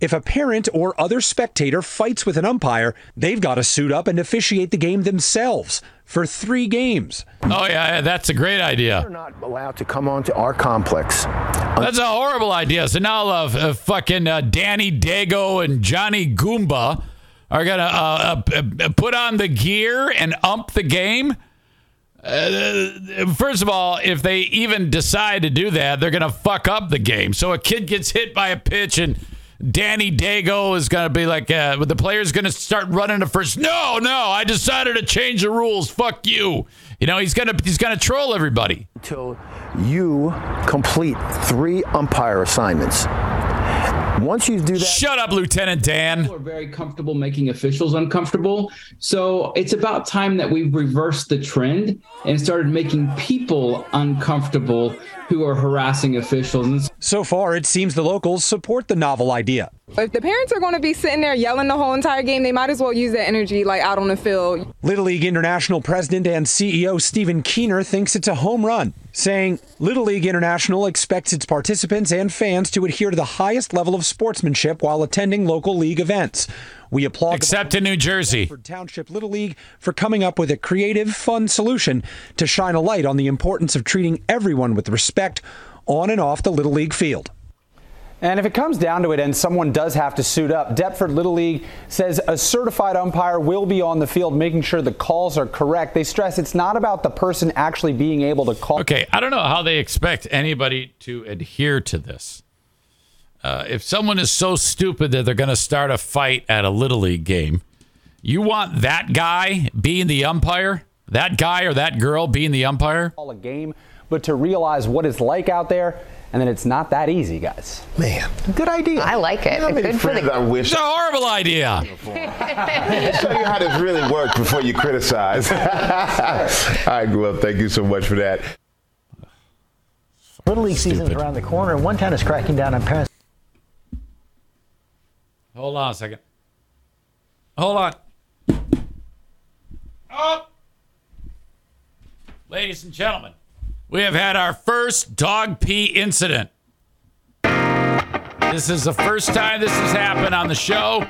If a parent or other spectator fights with an umpire, they've got to suit up and officiate the game themselves for three games. Oh, yeah, that's a great idea. They're not allowed to come onto our complex. That's a horrible idea. So now uh, uh, fucking uh, Danny Dago and Johnny Goomba are going to uh, uh, put on the gear and ump the game. Uh, first of all, if they even decide to do that, they're going to fuck up the game. So a kid gets hit by a pitch and Danny Dago is going to be like, uh, the player's going to start running to first. No, no, I decided to change the rules. Fuck you. You know, he's going to he's going to troll everybody until you complete three umpire assignments. Once you do that, shut up, Lieutenant Dan. People are very comfortable making officials uncomfortable. So it's about time that we reversed the trend and started making people uncomfortable who are harassing officials. So far, it seems the locals support the novel idea. If the parents are going to be sitting there yelling the whole entire game, they might as well use that energy like out on the field. Little League International President and CEO Stephen Keener thinks it's a home run, saying Little League International expects its participants and fans to adhere to the highest level of sportsmanship while attending local league events. We applaud Except in New Jersey. Deptford Township Little League for coming up with a creative, fun solution to shine a light on the importance of treating everyone with respect on and off the Little League field. And if it comes down to it and someone does have to suit up, Deptford Little League says a certified umpire will be on the field making sure the calls are correct. They stress it's not about the person actually being able to call. Okay, I don't know how they expect anybody to adhere to this. Uh, if someone is so stupid that they're going to start a fight at a little league game, you want that guy being the umpire? That guy or that girl being the umpire? Call a game, but to realize what it's like out there, and then it's not that easy, guys. Man, good idea. I like it. You know how many Good for friends the- I wish It's a horrible idea. show you how this really works before you criticize. All right, well, thank you so much for that. Little League season is around the corner, and one town is cracking down on parents. Hold on a second. Hold on. Oh. Ladies and gentlemen, we have had our first dog pee incident. This is the first time this has happened on the show.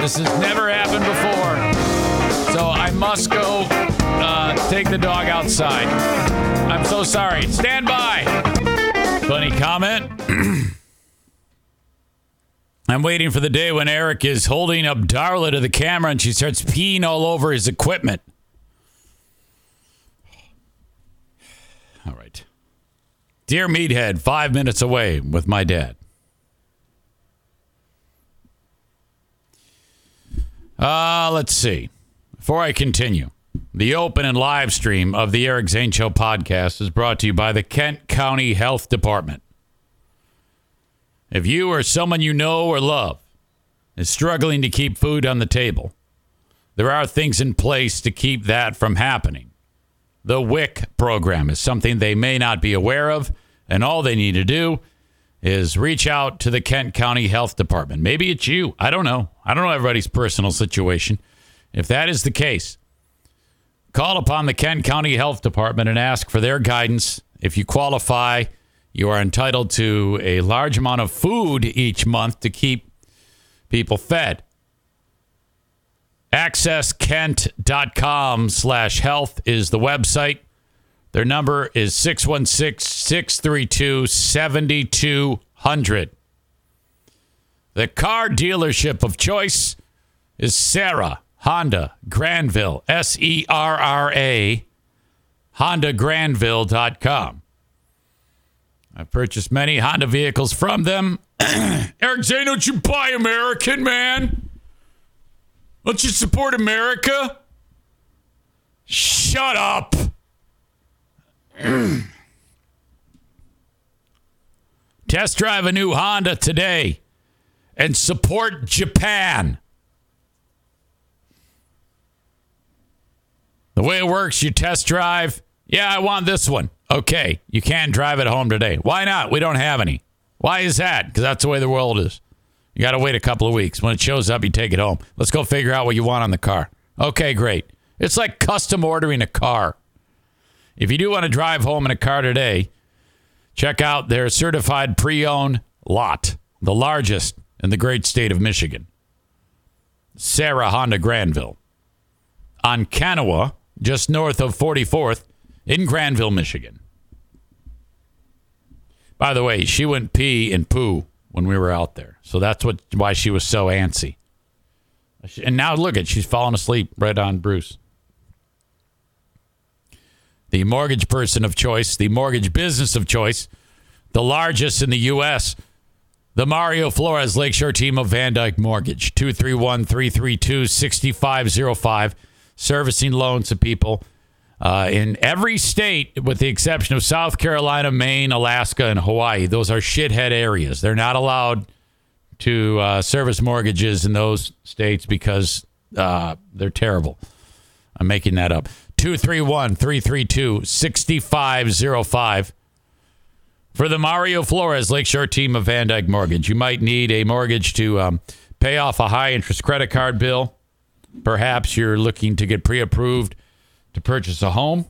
This has never happened before. So I must go uh, take the dog outside. I'm so sorry. Stand by. Funny comment. I'm waiting for the day when Eric is holding up Darla to the camera and she starts peeing all over his equipment. All right. Dear Meathead, five minutes away with my dad. Uh, let's see. Before I continue, the open and live stream of the Eric Zane Show podcast is brought to you by the Kent County Health Department. If you or someone you know or love is struggling to keep food on the table, there are things in place to keep that from happening. The WIC program is something they may not be aware of, and all they need to do is reach out to the Kent County Health Department. Maybe it's you. I don't know. I don't know everybody's personal situation. If that is the case, call upon the Kent County Health Department and ask for their guidance. If you qualify, you are entitled to a large amount of food each month to keep people fed. AccessKent.com slash health is the website. Their number is 616 632 7200. The car dealership of choice is Serra Honda Grandville, S E R R A, HondaGrandville.com. I've purchased many Honda vehicles from them. Eric Zane, don't you buy American, man? Don't you support America? Shut up. Test drive a new Honda today and support Japan. The way it works, you test drive. Yeah, I want this one. Okay, you can't drive it home today. Why not? We don't have any. Why is that? Because that's the way the world is. You got to wait a couple of weeks. When it shows up, you take it home. Let's go figure out what you want on the car. Okay, great. It's like custom ordering a car. If you do want to drive home in a car today, check out their certified pre owned lot, the largest in the great state of Michigan. Serra Honda Grandville on Kenowa, just north of 44th in Grandville, Michigan. By the way, she went pee and poo when we were out there. So that's what why she was so antsy. And now look at she's falling asleep right on Bruce. The mortgage person of choice, the mortgage business of choice, the largest in the U.S., the Mario Flores Lakeshore team of VanDyk Mortgage, 231 332 6505, servicing loans to people uh, in every state with the exception of South Carolina, Maine, Alaska, and Hawaii. Those are shithead areas. They're not allowed to uh, service mortgages in those states because uh, they're terrible. I'm making that up. 231 332 6505. For the Mario Flores Lakeshore team of VanDyk Mortgage, you might need a mortgage to um, pay off a high interest credit card bill. Perhaps you're looking to get pre approved to purchase a home.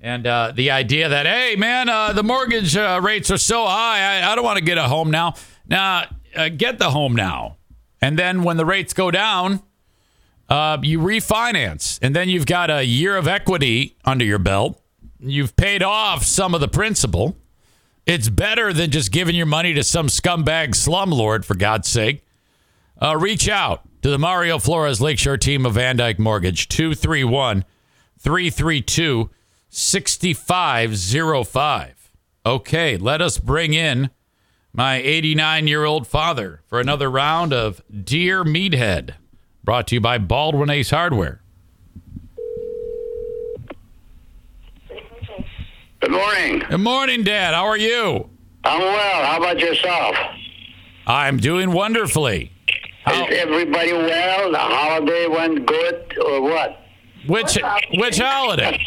And uh, the idea that, hey, man, uh, the mortgage uh, rates are so high, I, I don't want to get a home now. Now, uh, get the home now. And then when the rates go down, uh, you refinance. And then you've got a year of equity under your belt. You've paid off some of the principal. It's better than just giving your money to some scumbag slumlord, for God's sake. Uh, reach out to the Mario Flores Lakeshore team of VanDyk Mortgage, 231 332 6505. Okay, let us bring in my 89 year old father for another round of Dear Meathead, brought to you by Baldwin Ace Hardware. Good morning. Good morning, Dad. How are you? I'm well. How about yourself? I'm doing wonderfully. Is everybody well? The holiday went good or what? Which which holiday?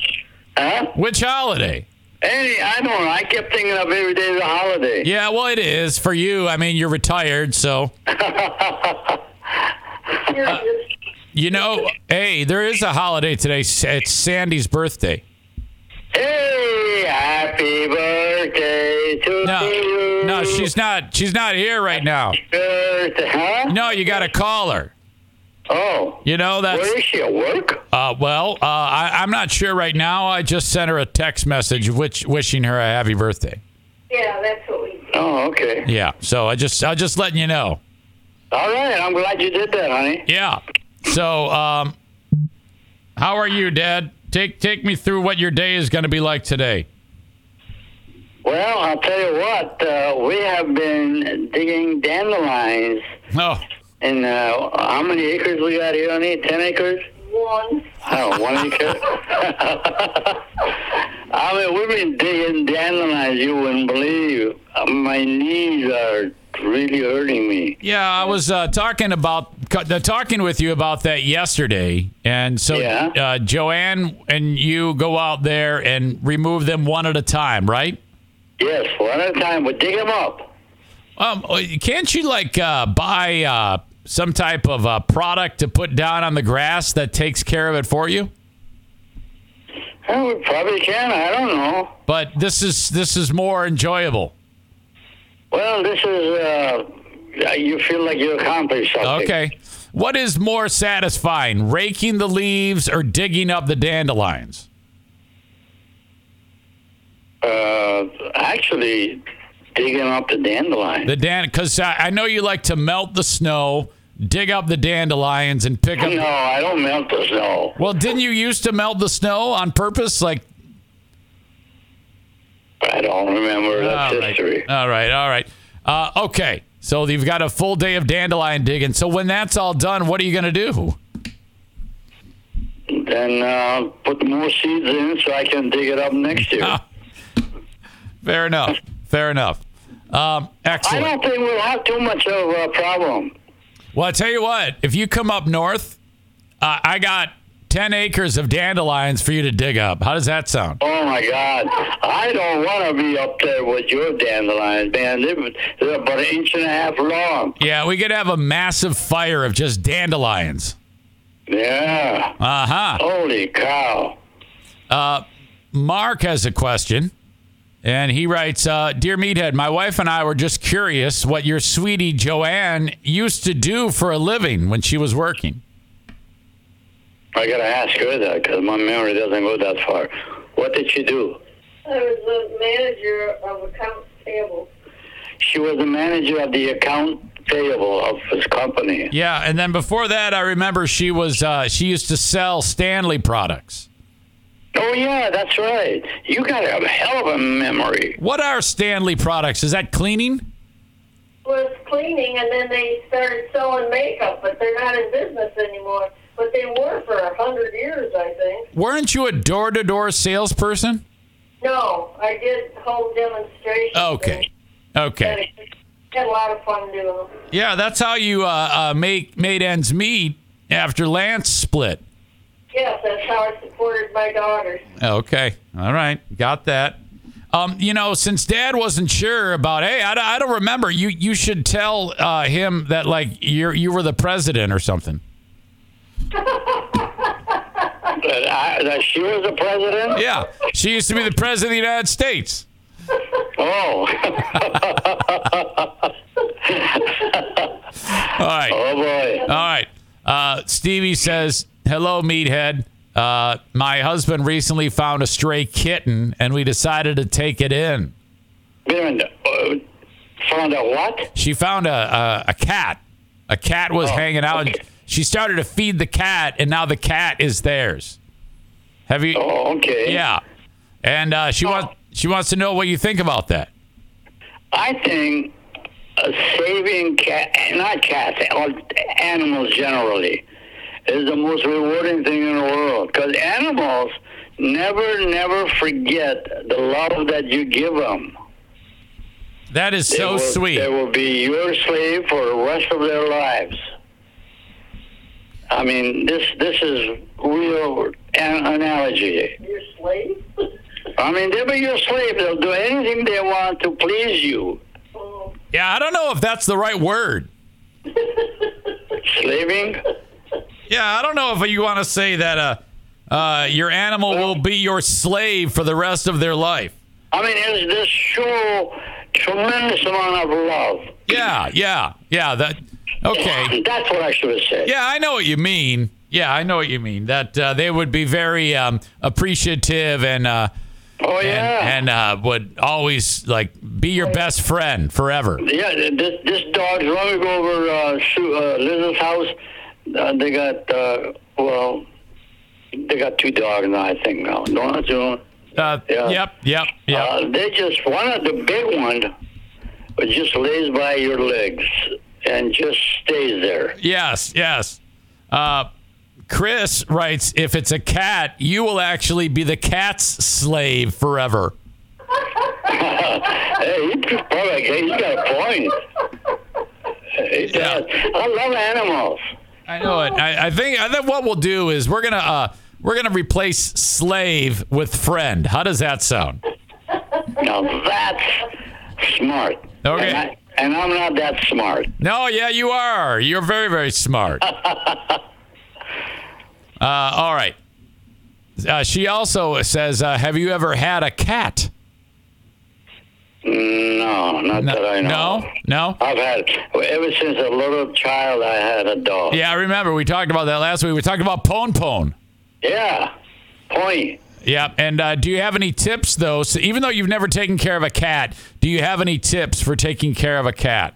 Huh? Which holiday? Hey, I don't know. I kept thinking of every day as a holiday. Yeah, well, it is for you. I mean, you're retired, so. Uh, you know, hey, there is a holiday today. It's Sandy's birthday. Hey, happy birthday to No, you. no, she's not. She's not here right now. Birthday, huh? No, you got to call her. Oh. You know that's. Where is she at work? Uh, well, uh, I, I'm not sure right now. I just sent her a text message, which wishing her a happy birthday. Yeah, that's what we. Oh, okay. Yeah, so I just, I'm just letting you know. All right. I'm glad you did that, honey. Yeah. So, um, how are you, Dad? Take take me through what your day is going to be like today. Well, I'll tell you what. Uh, we have been digging dandelions. Oh. And uh, how many acres we got here, honey? Ten acres? One. Oh, one acre. I mean, we've been digging dandelions. You wouldn't believe. Uh, my knees are really hurting me. Yeah, I was uh, talking about uh, talking with you about that yesterday, and so uh, Joanne and you go out there and remove them one at a time, right? Yes, one at a time. But dig them up. Um, can't you like uh, buy uh, some type of uh, product to put down on the grass that takes care of it for you? Well, we probably can. I don't know. But this is this is more enjoyable. Well, this is. Uh, you feel like you accomplished something. Okay. What is more satisfying, raking the leaves or digging up the dandelions? Uh, actually, digging up the dandelion. The dan because I, I know you like to melt the snow, dig up the dandelions, and pick up. No, I don't melt the snow. Well, didn't you used to melt the snow on purpose? Like, I don't remember. That's all right, history. all right, all right. Uh, okay, so you've got a full day of dandelion digging. So when that's all done, what are you going to do? Then uh, put more seeds in so I can dig it up next year. Fair enough. Fair enough. Um, excellent. I don't think we'll have too much of a problem. Well, I tell you what, if you come up north, uh, I got 10 acres of dandelions for you to dig up. How does that sound? Oh my God! I don't want to be up there with your dandelions, man. They're, they're about an inch and a half long. Yeah, we could have a massive fire of just dandelions. Yeah. Uh huh. Holy cow! Uh, Mark has a question. And he writes, uh, Dear Meathead, my wife and I were just curious what your sweetie Joanne used to do for a living when she was working. I gotta ask her that because my memory doesn't go that far. What did she do? I was the manager of accounts payable. She was the manager of the account payable of his company. Yeah, and then before that, I remember she was uh, she used to sell Stanley products. Oh yeah, that's right. You got a hell of a memory. What are Stanley products? Is that cleaning? Was cleaning, and then they started selling makeup, but they're not in business anymore. But they were for a hundred years, I think. Weren't you a door to door salesperson? No, I did home demonstrations. Okay. Okay. Had a lot of fun doing them. Yeah, that's how you uh, uh, make made ends meet after Lance split. Yes, that's how I supported my daughters. Okay. All right. Got that. Um, you know, since Dad wasn't sure about, hey, I, don't- I don't remember. You you should tell uh, him that like you you were the president or something. That, I, that she was the president? Yeah, she used to be the president of the United States. Oh. All right. Oh boy. All right. Uh, Stevie says, "Hello, meathead. Uh, my husband recently found a stray kitten, and we decided to take it in. Uh, found a what? She found a a, a cat. A cat was hanging out. and She started to feed the cat, and now the cat is theirs. Have you? Oh, okay. Yeah, and uh, she wants she wants to know what you think about that. I think uh, saving cat, not cats, animals generally, is the most rewarding thing in the world. Because animals never, never forget the love that you give them. That is They so will- sweet. They will be your slave for the rest of their lives. I mean, this this is real an- analogy. Your slave? I mean, they'll be your slave. They'll do anything they want to please you. Oh. Yeah, I don't know if that's the right word. Slaving? Yeah, I don't know if you want to say that uh, uh, your animal will be your slave for the rest of their life. I mean, it's this show tremendous amount of love. Yeah, yeah, yeah. That okay. That's what I should have said. Yeah, I know what you mean. Yeah, I know what you mean. That uh, they would be very um, appreciative and uh, Oh and, yeah. and uh, would always like be your best friend forever. Yeah, this, this dog, long ago over uh, Sue, uh, Liz's house, uh, they got, uh, well, they got two dogs now, I think now. No, two. Uh, Yeah. Yep, yep, yep. Uh, they just, one of the big one just lays by your legs and just stays there. Yes, yes. Uh, Chris writes, if it's a cat, you will actually be the cat's slave forever. hey, he probably, he's got a point. He does. I love animals. I know it. I, I think I think what we'll do is we're gonna uh, we're gonna replace slave with friend. How does that sound? Now that's smart. Okay. And, I, and I'm not that smart. No, yeah, you are. You're very very smart. uh, all right. Uh, she also says, uh, "Have you ever had a cat?" No, not that I know. No, no. I've had ever since a little child. I had a dog. Yeah, I remember we talked about that last week. We talked about Pone Pone. Yeah, Pony. Yeah, and uh, do you have any tips though? So even though you've never taken care of a cat, do you have any tips for taking care of a cat?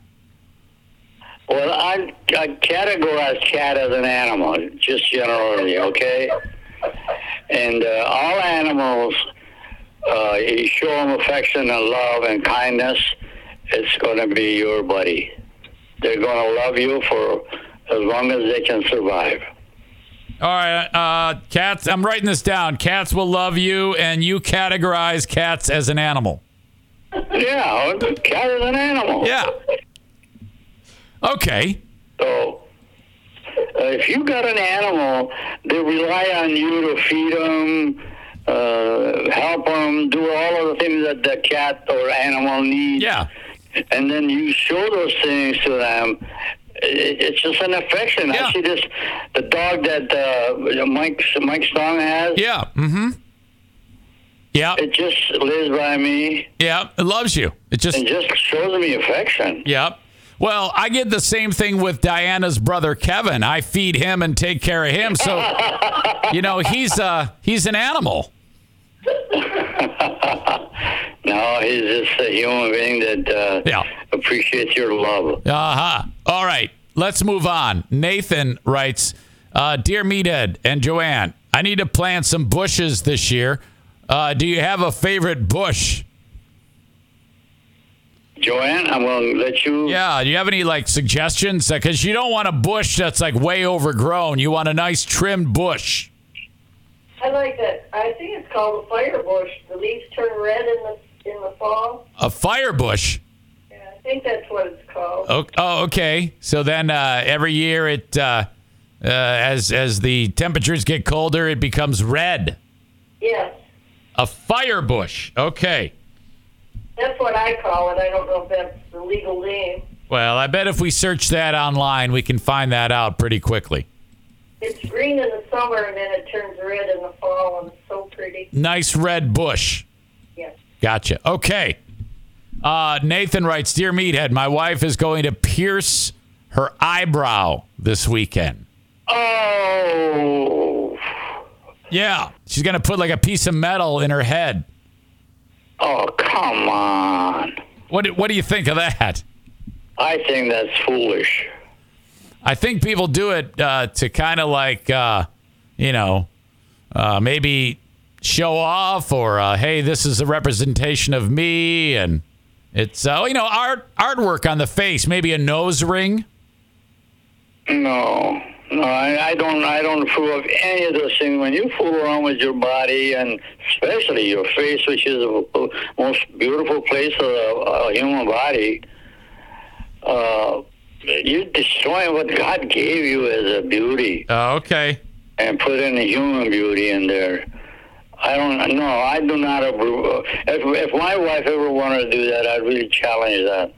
Well, I, I categorize cat as an animal, just generally, okay? And uh, all animals, uh, you show them affection and love and kindness, it's going to be your buddy. They're going to love you for as long as they can survive. All right, uh, cats. I'm writing this down. Cats will love you, and you categorize cats as an animal. Yeah, a cat is an animal. Yeah. Okay. So, uh, if you got an animal, they rely on you to feed them, uh, help them, do all of the things that the cat or animal needs. Yeah. And then you show those things to them. It's just an affection. I see this, the dog that uh, Mike Mike Strong has. Yeah. Mm-hmm. Yeah. It just lives by me. Yeah. It loves you. It just it just shows me affection. Yep. Well, I get the same thing with Diana's brother Kevin. I feed him and take care of him. So, you know, he's uh he's an animal. No, he's just a human being that uh, yeah. appreciates your love. Uh huh. All right. Let's move on. Nathan writes, uh, "Dear Meathead and Joanne, I need to plant some bushes this year. Uh, do you have a favorite bush?" Joanne, I'm going to let you. Yeah. Do you have any like suggestions? Because you don't want a bush that's like way overgrown. You want a nice trimmed bush. I like that. I think it's called a fire bush. The leaves turn red in the in the fall. A fire bush. I think that's what it's called. Oh, oh okay. So then uh, every year it, uh, uh, as as the temperatures get colder, it becomes red. Yes, A fire bush. Okay. that's what I call it. I don't know if that's the legal name. Well, I bet if we search that online, we can find that out pretty quickly. It's green in the summer and then it turns red in the fall, and it's so pretty. Nice red bush. Yes. Gotcha. Okay. Uh, Nathan writes Dear Meathead, my wife is going to pierce her eyebrow this weekend. Oh, Yeah. She's going to put like a piece of metal in her head. oh, come on. What, do- what do you think of that? I think that's foolish. I think people do it uh, to kind of like, uh, you know, uh, maybe show off or, uh, hey, this is a representation of me. And it's, uh, you know, art artwork on the face, maybe a nose ring. No, no, I, I don't. I don't fool with any of those things. When you fool around with your body and especially your face, which is the most beautiful place of a, a human body, uh, you're destroying what God gave you as a beauty Oh, okay. and put in a human beauty in there. I don't. know. I do not approve. If if my wife ever wanted to do that, I'd really challenge that.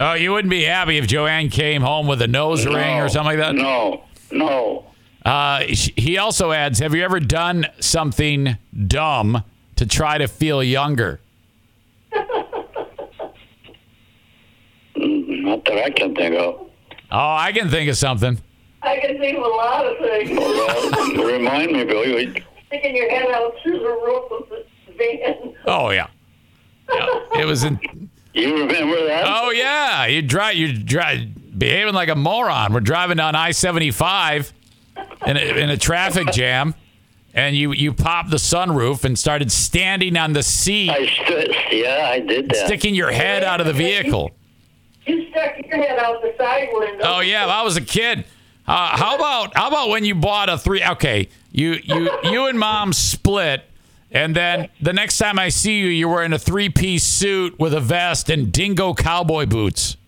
Oh, you wouldn't be happy if Joanne came home with a nose ring or something like that? No, no. Uh, he also adds Have you ever done something dumb to try to feel younger? Not that I can think of. Oh, I can think of something. I can think of a lot of things. Well, remind me, Bill. You- Sticking your head out through the roof of the van. Oh, yeah. Yeah, It was in. You remember that? Oh, yeah. You drive, you drive, behaving like a moron. We're driving down I 75 in a, in a traffic jam, and you, you popped the sunroof and started standing on the seat, I stood. Yeah, I did that. sticking your head out of the vehicle. You stuck your head out the side window. Oh yeah, if I was a kid. Uh, how about how about when you bought a three? Okay, you you you and mom split, and then the next time I see you, you're wearing a three piece suit with a vest and dingo cowboy boots.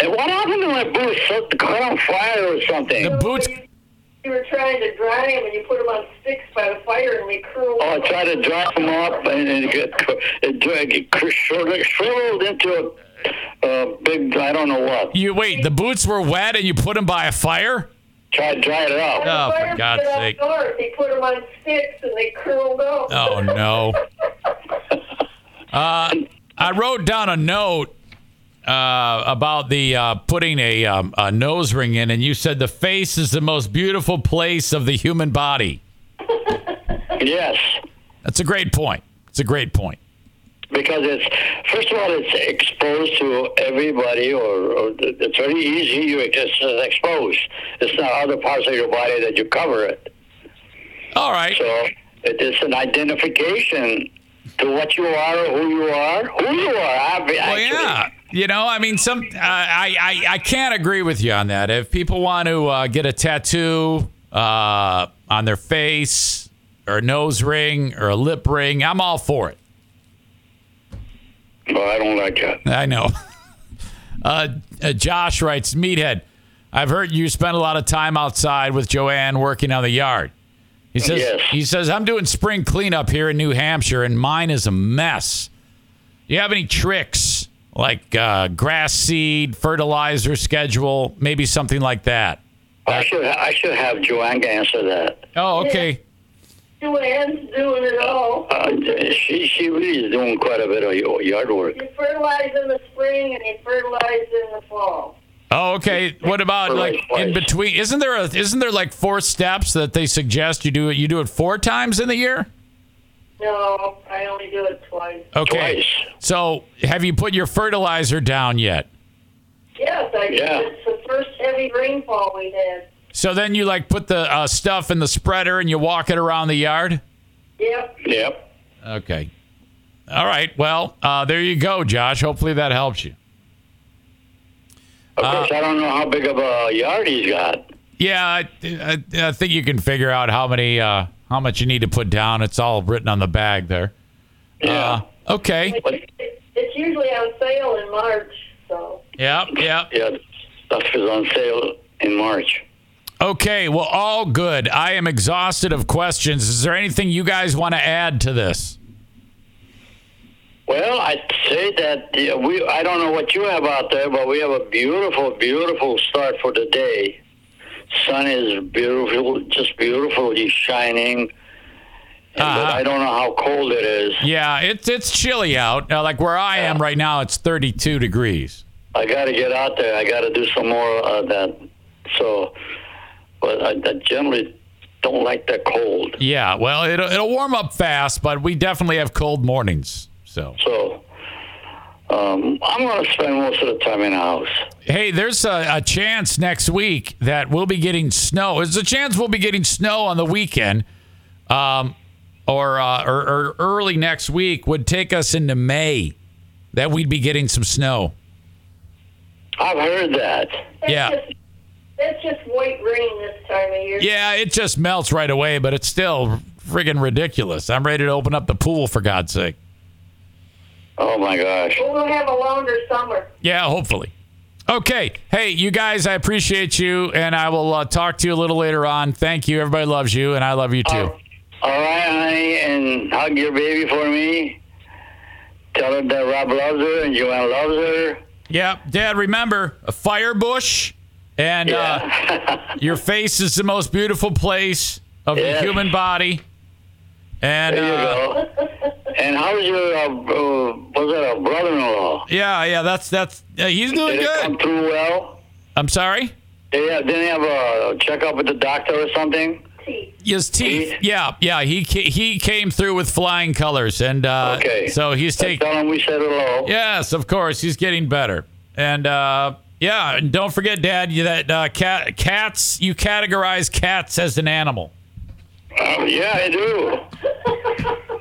And what happened to my boots? So caught on fire or something? The boots. You were trying to dry them and you put them on sticks by the fire and they curled. Oh, I tried to drop them up and it get it, it, it shriveled shriveled into a, a big I don't know what. You wait, the boots were wet and you put them by a fire. Tried to dry it up. Oh, for God's sake! north. They put them on sticks and they curled up. Oh no. Uh, I wrote down a note uh, about the uh, putting a, um, a nose ring in, and you said the face is the most beautiful place of the human body. Yes, That's a great point. It's a great point. because it's first of all it's exposed to everybody, or, or it's very easy. You it's just exposed. It's not other parts of your body that you cover it. All right. So it is an identification to what you are, or who you are, who you are. Well, yeah. You know, I mean, some uh, I, I I can't agree with you on that. If people want to uh, get a tattoo uh, on their face, or a nose ring, or a lip ring, I'm all for it. Well, I don't like that. I know. Uh, uh, Josh writes, Meathead, I've heard you spend a lot of time outside with Joanne working on the yard. He says, Yes. he says, I'm doing spring cleanup here in New Hampshire, and mine is a mess. Do you have any tricks like uh, grass seed, fertilizer schedule, maybe something like that? I should I should have Joanne answer that. Oh, okay. Joanne's doing it all. Uh, she she really is doing quite a bit of yard work. You fertilize in the spring and you fertilize in the fall. Oh, okay. What about like in between? Isn't there a, isn't there like four steps that they suggest you do it? You do it four times in the year? No, I only do it twice. Okay. So, have you put your fertilizer down yet? Yes, I Yeah. did. It's the first heavy rainfall we had. So then you like put the uh, stuff in the spreader and you walk it around the yard? Yep. Yep. Okay. All right. Well, uh, there you go, Josh. Hopefully that helps you. Of course, I don't know how big of a yard he's got. Yeah, I, I, I think you can figure out how many, uh, how much you need to put down. It's all written on the bag there. Yeah. Uh, okay. It's usually on sale in March, so. Yep. Yep. Yeah, stuff is on sale in March. Okay. Well, all good. I am exhausted of questions. Is there anything you guys want to add to this? Well, I'd say that yeah, we. I don't know what you have out there, but we have a beautiful, beautiful start for the day. Sun is beautiful, just beautifully shining. Uh-huh. I don't know how cold it is. Yeah, it's it's chilly out. Uh, like where I am right now, it's 32 degrees. I got to get out there. I got to do some more of that. So, but I, I generally don't like that cold. Yeah, well, it'll, it'll warm up fast, but we definitely have cold mornings. So, So, um, I'm going to spend most of the time in the house. hey, there's a, a chance next week that we'll be getting snow. There's a chance we'll be getting snow on the weekend, um, or, uh, or or early next week would take us into May. That we'd be getting some snow. I've heard that. Yeah. That's just white rain this time of year. Yeah, it just melts right away, but it's still friggin' ridiculous. I'm ready to open up the pool for God's sake. Oh my gosh. We'll have a longer summer. Yeah, hopefully. Okay. Hey, you guys, I appreciate you, and I will uh, talk to you a little later on. Thank you. Everybody loves you, and I love you too. All right, honey, and hug your baby for me. Tell her that Rob loves her and Joanne loves her. Yeah, Dad, remember a fire bush, and uh, your face is the most beautiful place of Yes. the human body. And There you uh, go. And how's your uh, uh, was that a brother-in-law? yeah, yeah, that's that's uh, he's doing Did it good. come through well? I'm sorry. Yeah, didn't he have a checkup with the doctor or something? His teeth. Yeah, yeah. He he came through with flying colors, and uh, Okay. so he's taking. Tell him we said hello. Yes, of course. He's getting better. And uh, yeah, and don't forget, Dad, you, that uh, cat cats. You categorize cats as an animal. Uh, yeah, I do.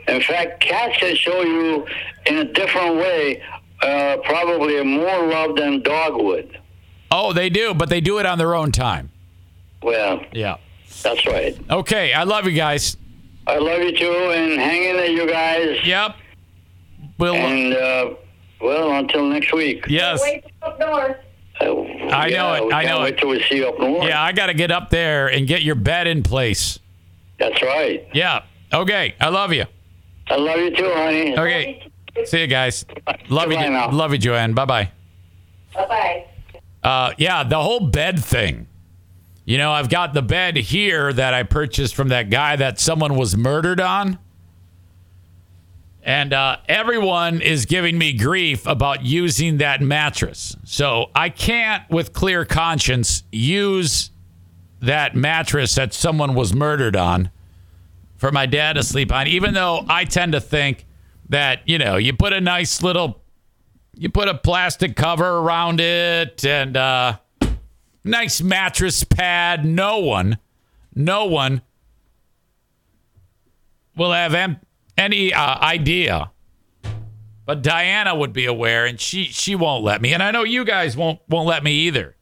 In fact, cats can show you in a different way, uh, probably more love than dog would. Oh, they do, but they do it on their own time. Well, Yeah. that's right. Okay, I love you guys. I love you too, and hang in there, you guys. Yep. We'll. And uh, well, until next week. yes. Wait up north. I Yeah, know it. I know wait it. till we see you up north. Yeah, I got to get up there and get your bed in place. That's right. Yeah. Okay. I love you. I love you too, honey. Okay. See you guys. Love you. Goodbye now. Love you, Joanne. Bye bye. Bye bye. Uh, yeah, the whole bed thing. You know, I've got the bed here that I purchased from that guy that someone was murdered on. And uh, everyone is giving me grief about using that mattress. So I can't, with clear conscience, use that mattress that someone was murdered on for my dad to sleep on, even though I tend to think that, you know, you put a nice little you put a plastic cover around it and uh nice mattress pad. No one no one will have em- any uh, idea. But diana would be aware and she she won't let me. And i know you guys won't won't let me either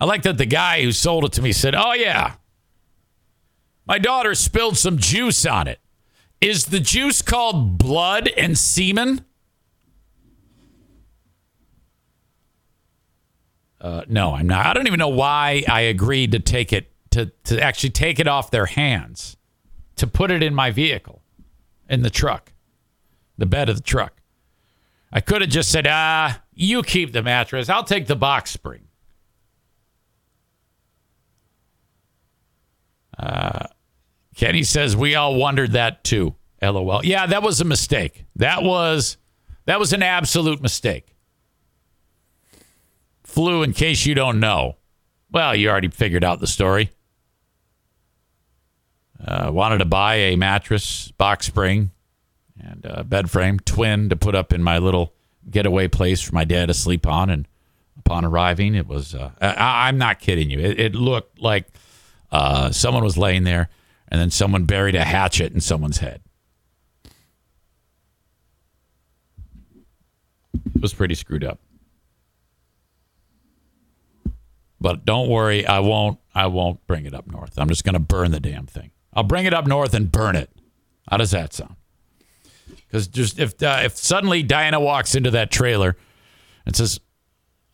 i like that the guy who sold it to me said oh yeah my daughter spilled some juice on it is the juice called blood and semen? Uh, no, I'm not. I don't even know why I agreed to take it to to actually take it off their hands to put it in my vehicle in the truck, the bed of the truck. I could have just said, "Ah, you keep the mattress. I'll take the box spring." Uh, Kenny says we all wondered that too. LOL. Yeah, that was a mistake. That was that was an absolute mistake. Flu, in case you don't know. Well, you already figured out the story. Uh, wanted to buy a mattress, box spring, and a bed frame, twin, to put up in my little getaway place for my dad to sleep on. And upon arriving, it was, uh, I, I'm not kidding you. It, it looked like uh, someone was laying there and then someone buried a hatchet in someone's head. It was pretty screwed up. But don't worry, I won't I won't bring it up north. I'm just going to burn the damn thing. I'll bring it up north and burn it. How does that sound? Cuz just if uh, if suddenly Diana walks into that trailer and says,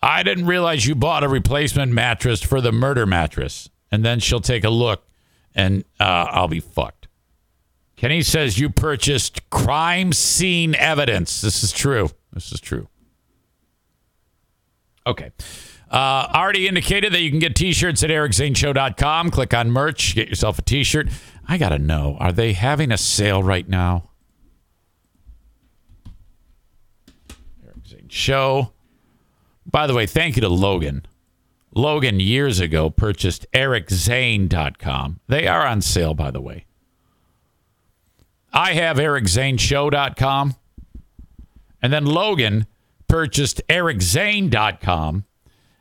"I didn't realize you bought a replacement mattress for the murder mattress." And then she'll take a look and uh, I'll be fucked. Kenny says you purchased crime scene evidence. This is true. This is true. Okay. Uh, already indicated that you can get t-shirts at ericzaneshow.com. Click on merch, get yourself a t-shirt. I got to know, are they having a sale right now? Eric Zane Show. By the way, thank you to Logan. Logan years ago purchased ericzane.com. They are on sale, by the way. I have ericzaneshow.com. And then Logan purchased ericzane.com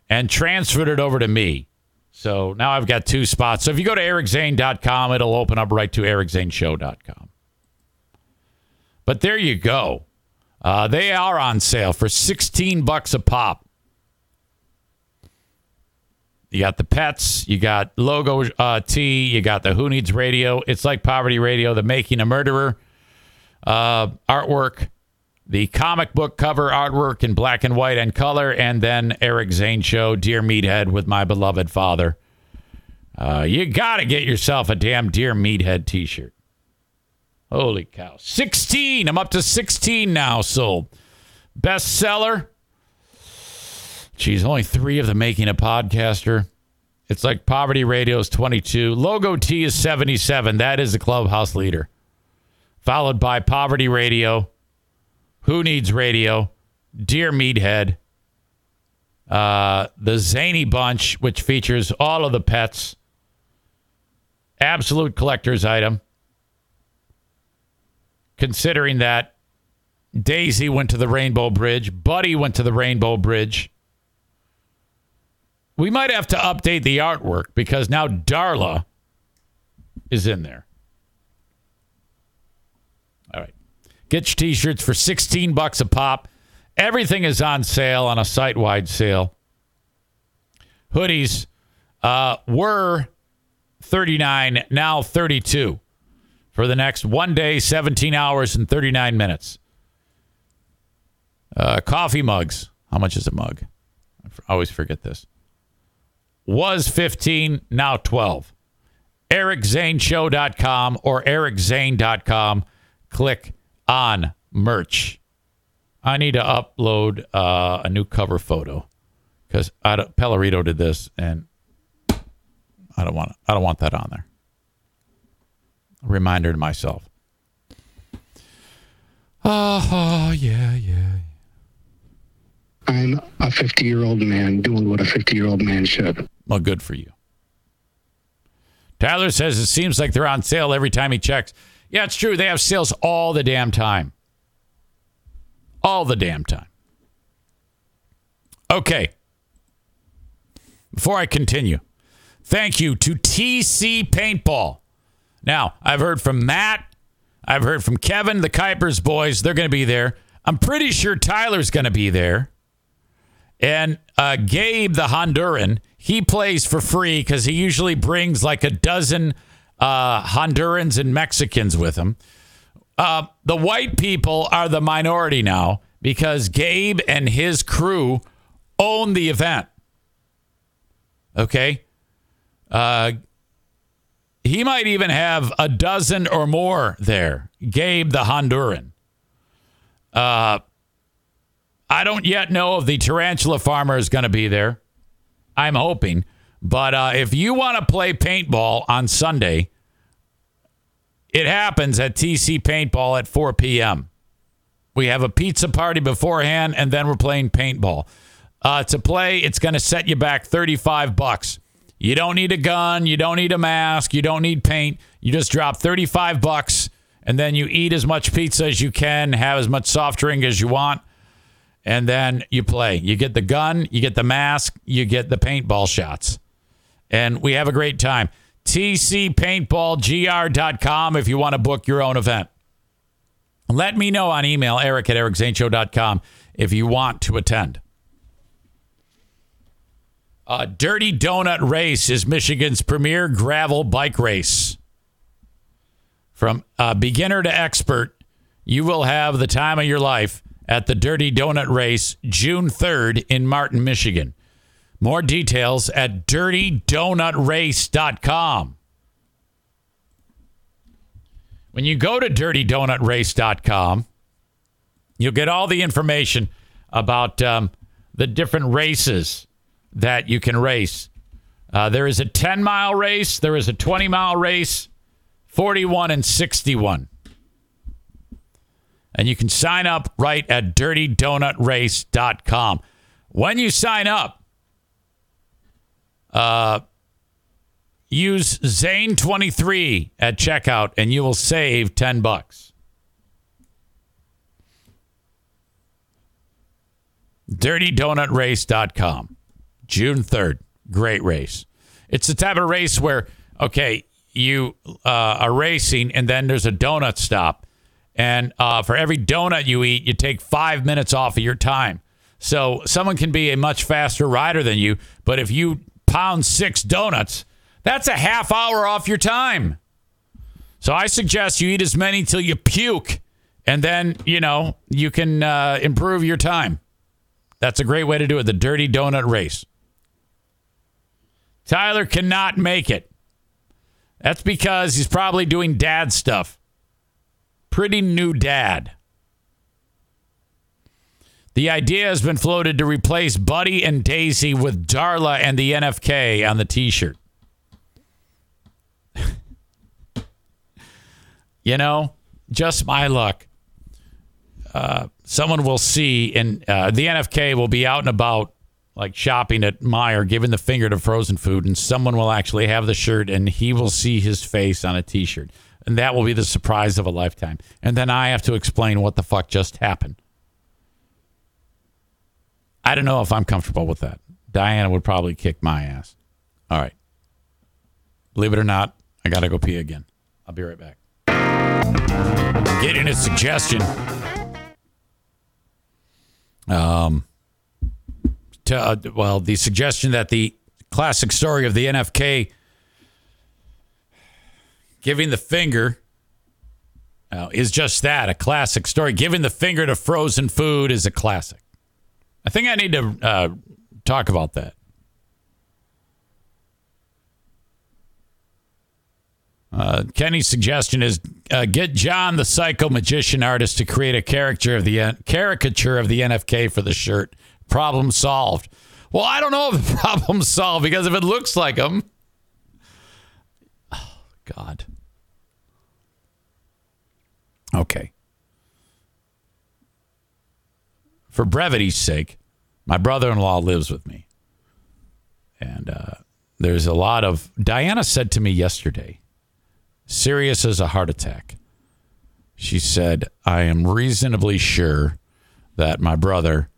and transferred it over to me. So now I've got two spots. So if you go to ericzane.com, it'll open up right to ericzaneshow.com. But there you go. Uh, they are on sale for 16 bucks a pop. You got the pets, you got logo uh, T, you got the Who Needs Radio. It's like Poverty Radio, the Making a Murderer uh, artwork, the comic book cover artwork in black and white and color, and then Eric Zane Show, Dear Meathead with my beloved father. Uh, you got to get yourself a damn Dear Meathead t shirt. Holy cow. 16. I'm up to 16 now sold. Bestseller. Geez, only three of them making a podcaster. It's like Poverty Radio's 22. Logo T is 77. That is the clubhouse leader. Followed by Poverty Radio, Who Needs Radio, Dear Meathead, uh, the Zany Bunch, which features all of the pets, absolute collector's item. Considering that Daisy went to the Rainbow Bridge, Buddy went to the Rainbow Bridge. We might have to update the artwork because now Darla is in there. All right. Get your t-shirts for 16 bucks a pop. Everything is on sale on a site-wide sale. Hoodies uh, were 39, now 32 for the next one day, 17 hours and 39 minutes. Uh, coffee mugs. How much is a mug? I always forget this was 15, now 12. EricZaneShow.com or EricZane.com. Click on merch. I need to upload uh, a new cover photo because Pellerito did this, and I don't want I don't want that on there. Reminder to myself. Oh, oh yeah, yeah. I'm a 50 year old man doing what a 50 year old man should. Well, good for you. Tyler says it seems like they're on sale every time he checks. Yeah, it's true. They have sales all the damn time. All the damn time. Okay. Before I continue, thank you to TC Paintball. Now, I've heard from Matt. I've heard from Kevin, the Kuipers boys. They're going to be there. I'm pretty sure Tyler's going to be there. And uh, Gabe, the Honduran, he plays for free because he usually brings like a dozen uh, Hondurans and Mexicans with him. Uh, the white people are the minority now because Gabe and his crew own the event. Okay. Uh, he might even have a dozen or more there. Gabe, the Honduran. Uh, I don't yet know if the tarantula farmer is going to be there. I'm hoping. But uh, if you want to play paintball on Sunday, it happens at TC Paintball at 4 p.m. We have a pizza party beforehand, and then we're playing paintball. Uh, to play, it's going to set you back 35 bucks. You don't need a gun, you don't need a mask, you don't need paint. You just drop 35 bucks, and then you eat as much pizza as you can, have as much soft drink as you want and then you play. You get the gun, you get the mask, you get the paintball shots. And we have a great time. TCPaintballGR.com if you want to book your own event. Let me know on email, eric at ericzaneshow.com, if you want to attend. Uh, Dirty Donut Race is Michigan's premier gravel bike race. From uh, beginner to expert, you will have the time of your life at the Dirty Donut Race June 3rd in Martin, Michigan. More details at dirtydonutrace.com. When you go to dirtydonutrace.com, you'll get all the information about um, the different races that you can race. Uh, there is a 10 mile race, there is a 20 mile race, 41 and 61. And you can sign up right at dirtydonutrace.com. When you sign up, uh, use Zane23 at checkout and you will save 10 bucks. DirtyDonutRace.com. June 3rd. Great race. It's the type of race where, okay, you uh, are racing and then there's a donut stop. And uh, for every donut you eat, you take five minutes off of your time. So someone can be a much faster rider than you, but if you pound six donuts, that's a half hour off your time. So I suggest you eat as many till you puke, and then, you know, you can uh, improve your time. That's a great way to do it. The dirty donut race. Tyler cannot make it. That's because he's probably doing dad stuff. Pretty new dad. The idea has been floated to replace Buddy and Daisy with Darla and the NFK on the t shirt. you know, just my luck. Uh, someone will see, and uh, the NFK will be out and about, like shopping at Meijer, giving the finger to frozen food, and someone will actually have the shirt, and he will see his face on a T-shirt, and that will be the surprise of a lifetime. And then I have to explain what the fuck just happened. I don't know if I'm comfortable with that. Diana would probably kick my ass. All right. Believe it or not, I got to go pee again. I'll be right back. Getting a suggestion. Um, to, uh, well, the suggestion that the classic story of the NFK giving the finger uh, is just that a classic story. Giving the finger to frozen food is a classic. I think I need to uh, talk about that. Uh, Kenny's suggestion is uh, get John, the psycho magician artist, to create a character of the N- caricature of the NFK for the shirt. Problem solved. Well, I don't know if the problem's solved because if it looks like him, oh, God. Okay. For brevity's sake, my brother-in-law lives with me, and uh, there's a lot of. Diana said to me yesterday serious as a heart attack. She said, I am reasonably sure that my brother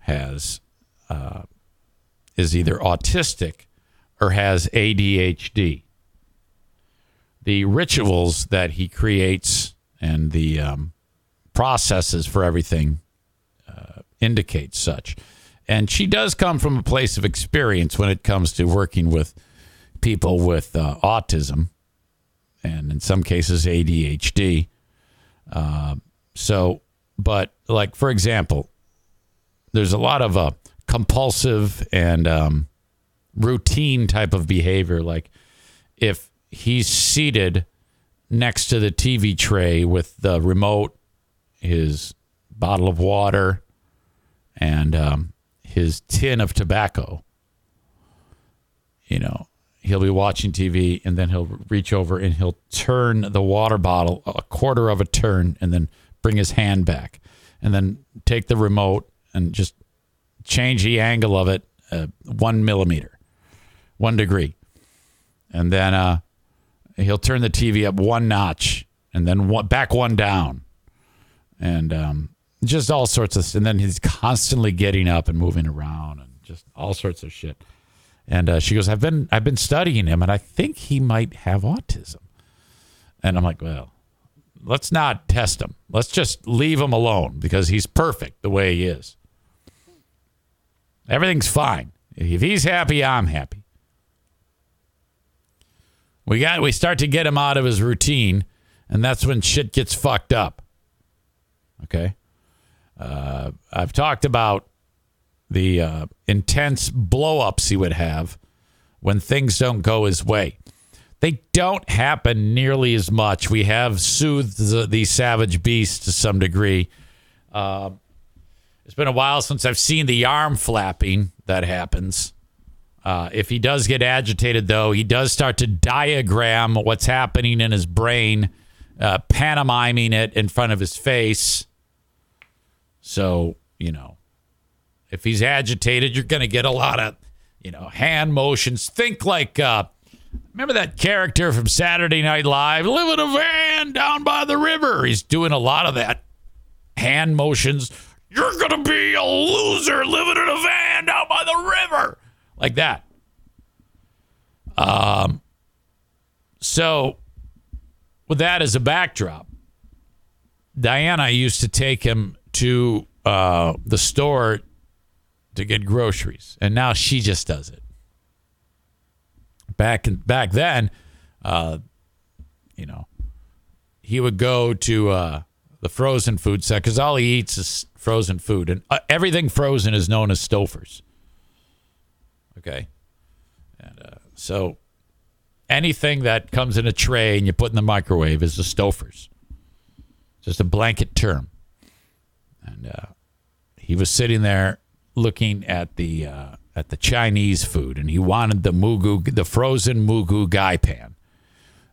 has uh, is either autistic or has ADHD. The rituals that he creates and the um, processes for everything uh, indicate such. And she does come from a place of experience when it comes to working with people with uh, autism and in some cases ADHD. Uh, so, but like for example, there's a lot of uh, compulsive and um, routine type of behavior. Like if he's seated next to the TV tray with the remote, his bottle of water, and um, his tin of tobacco, you know, he'll be watching TV and then he'll reach over and he'll turn the water bottle a quarter of a turn and then bring his hand back and then take the remote and just change the angle of it uh, one millimeter, one degree. And then uh, he'll turn the TV up one notch and then one, back one down. And um, just all sorts of, and then he's constantly getting up and moving around and just all sorts of shit. And uh, she goes, "I've been I've been studying him, and I think he might have autism." And I'm like, "Well, let's not test him. Let's just leave him alone because he's perfect the way he is. Everything's fine. If he's happy, I'm happy." We got we start to get him out of his routine, and that's when shit gets fucked up. Okay, uh, I've talked about the uh, intense blowups he would have when things don't go his way. they don't happen nearly as much. We have soothed the, the savage beast to some degree. Uh, it's been a while since I've seen the arm flapping that happens. Uh, if he does get agitated, though, he does start to diagram what's happening in his brain, uh, pantomiming it in front of his face. So, you know, if he's agitated, you're going to get a lot of, you know, hand motions. Think like, uh, remember that character from Saturday Night Live, live in a van down by the river? He's doing a lot of that hand motions. You're going to be a loser living in a van down by the river. Like that. Um, so, with that as a backdrop, Diana used to take him to uh, the store to get groceries, and now she just does it. Back in, back then, uh, you know, he would go to uh, the frozen food set because all he eats is frozen food, and uh, everything frozen is known as Stouffer's. Okay, and uh, so anything that comes in a tray and you put in the microwave is a Stouffer's. Just a blanket term. And uh, he was sitting there looking at the uh, at the Chinese food, and he wanted the mugu, the frozen mugu gai pan.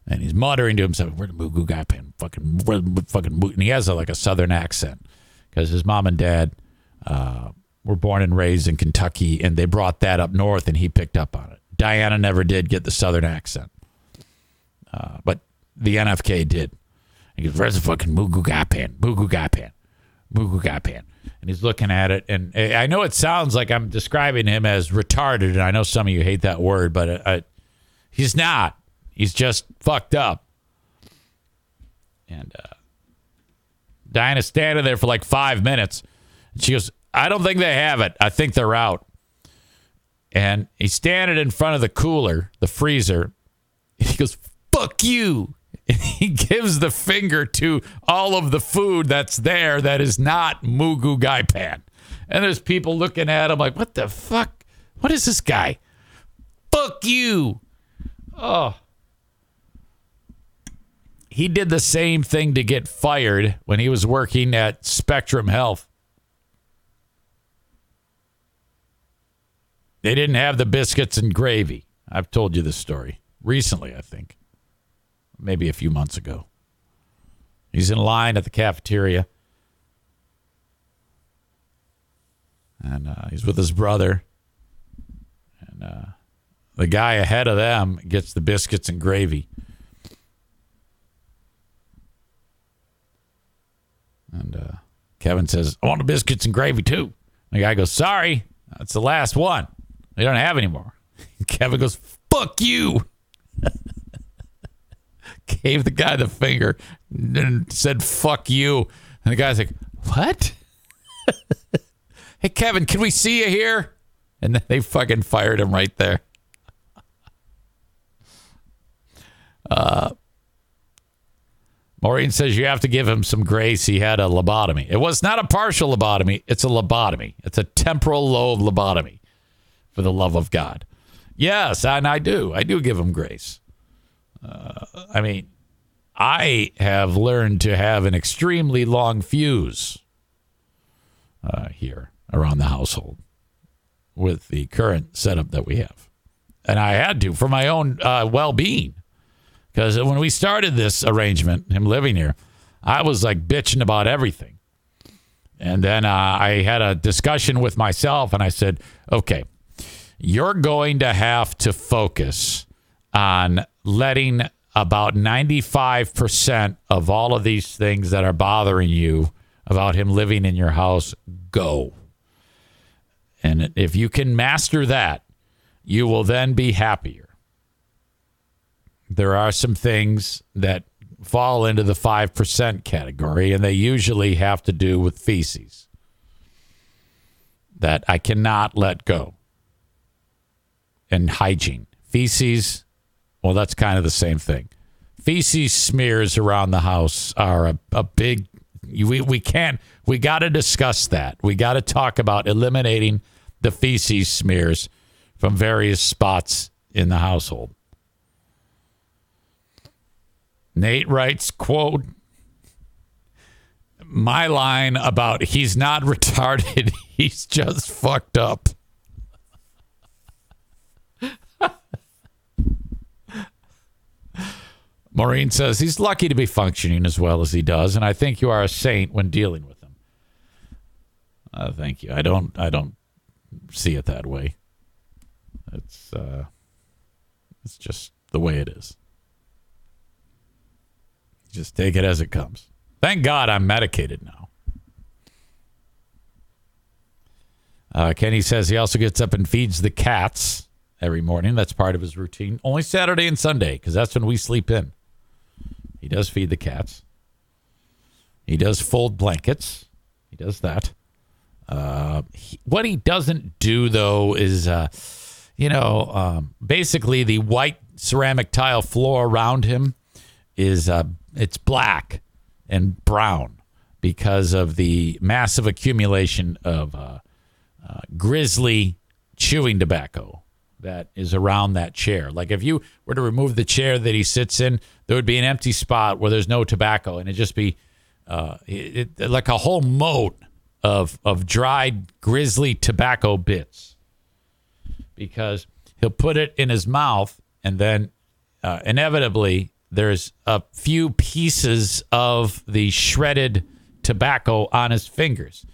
And he's muttering to himself, "Where the mugu gai pan? Fucking, where the fucking." And he has a, like a southern accent because his mom and dad uh, were born and raised in Kentucky, and they brought that up north, and he picked up on it. Diana never did get the southern accent, uh, but the NFK did. He goes, "Where's the fucking mugu gai pan? Mugu gai pan, mugu gai pan." And he's looking at it, and I know it sounds like I'm describing him as retarded, and I know some of you hate that word, but uh, uh he's not. He's just fucked up. And uh, Diana's standing there for like five minutes. And she goes, I don't think they have it. I think they're out. And he's standing in front of the cooler, the freezer. He goes, fuck you. And he gives the finger to all of the food that's there that is not Mugu Gai Pan. And there's people looking at him like, what the fuck? What is this guy? Fuck you. Oh. He did the same thing to get fired when he was working at Spectrum Health. They didn't have the biscuits and gravy. I've told you this story recently, I think, maybe a few months ago. He's in line at the cafeteria, and uh, he's with his brother. And uh, the guy ahead of them gets the biscuits and gravy. And uh, Kevin says, I want the biscuits and gravy too. The guy goes, Sorry, that's the last one. They don't have any more. Kevin goes, fuck you. Gave the guy the finger and said, fuck you. And the guy's like, what? hey, Kevin, can we see you here? And they fucking fired him right there. Uh, Maureen says you have to give him some grace. He had a lobotomy. It was not a partial lobotomy, it's a lobotomy. It's a temporal lobe lobotomy for the love of God. Yes, and I do. I do give him grace. Uh, I mean, I have learned to have an extremely long fuse uh, here around the household with the current setup that we have. And I had to for my own uh, well being. Because when we started this arrangement, him living here, I was like bitching about everything. And then uh, I had a discussion with myself and I said, okay, you're going to have to focus on letting about 95% of all of these things that are bothering you about him living in your house go. And if you can master that, you will then be happier. There are some things that fall into the 5% category, and they usually have to do with feces that I cannot let go and hygiene. Feces, well, that's kind of the same thing. Feces smears around the house are a, a big, we, we can't, we got to discuss that. We got to talk about eliminating the feces smears from various spots in the household. Nate writes, quote, my line about he's not retarded, he's just fucked up. Maureen says he's lucky to be functioning as well as he does, and I think you are a saint when dealing with him. Uh, thank you. I don't. I don't see it that way. It's. Uh, it's just the way it is. Just take it as it comes. Thank God I'm medicated now. Uh, Kenny says he also gets up and feeds the cats every morning. That's part of his routine. Only Saturday and Sunday because that's when we sleep in. He does feed the cats. He does fold blankets. He does that. Uh, he, what he doesn't do though is, uh, you know, um, basically the white ceramic tile floor around him is uh, it's black and brown because of the massive accumulation of uh, uh, grizzly chewing tobacco that is around that chair. Like if you were to remove the chair that he sits in, there would be an empty spot where there's no tobacco, and it'd just be uh, it, it, like a whole moat of of dried grizzly tobacco bits. Because he'll put it in his mouth, and then uh, inevitably there's a few pieces of the shredded tobacco on his fingers.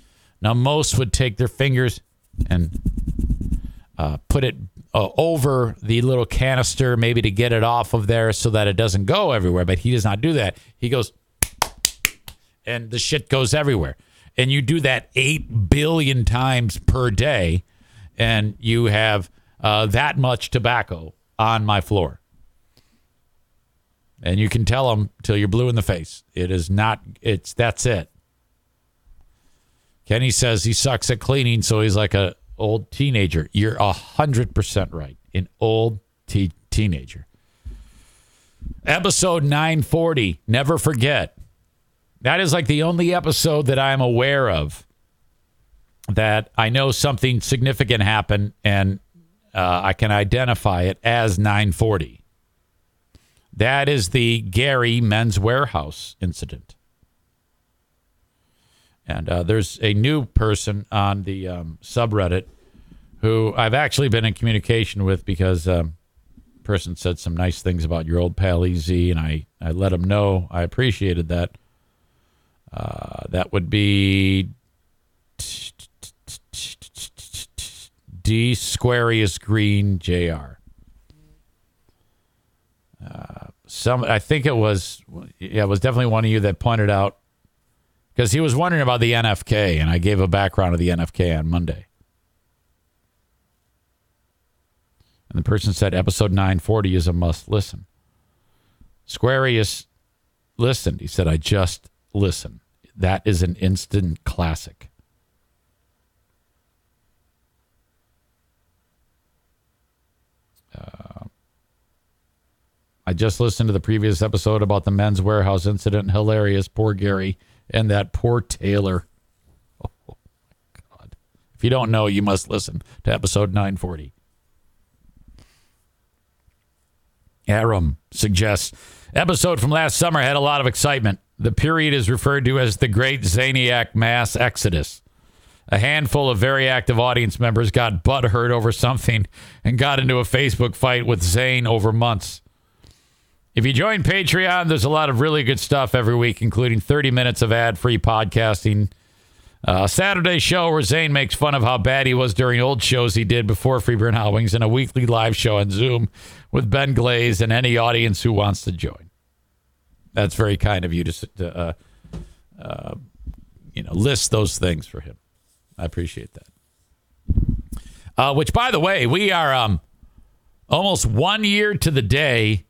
Now most would take their fingers and uh, put it uh, over the little canister, maybe to get it off of there so that it doesn't go everywhere. But he does not do that. He goes, and the shit goes everywhere. And you do that 8 billion times per day, and you have uh, that much tobacco on my floor. And you can tell them till you're blue in the face. It is not, it's, that's it. Kenny says he sucks at cleaning, so he's like a old teenager. You're a hundred percent right. An old teenager. Episode 940. Never forget. That is like the only episode that I'm aware of that I know something significant happened and uh, I can identify it as 940. That is the Gary Men's Wearhouse incident. And uh, there's a new person on the um, subreddit who I've actually been in communication with because um, person said some nice things about your old pal EZ, and I, I let him know I appreciated that. Uh, that would be D'Squarius Green Jr. Uh, some, I think it was, yeah, it was definitely one of you that pointed out because he was wondering about the NFK, and I gave a background of the NFK on Monday. And the person said episode 940 is a must listen. Squarius listened. He said, I just listened. That is an instant classic. Uh, I just listened to the previous episode about the Men's Wearhouse incident. Hilarious. Poor Gary and that poor Taylor. Oh, God. If you don't know, you must listen to episode 940. Aram suggests episode from last summer had a lot of excitement. The period is referred to as the Great Zaniac Mass Exodus. A handful of very active audience members got butthurt over something and got into a Facebook fight with Zane over months. If you join Patreon, there's a lot of really good stuff every week, including 30 minutes of ad free podcasting. A Saturday show where Zane makes fun of how bad he was during old shows he did before Free Beer and Hot Wings, and a weekly live show on Zoom with Ben Glaze and any audience who wants to join. That's very kind of you to, to uh, uh, you know, list those things for him. I appreciate that. Uh, which, by the way, we are um, almost one year to the day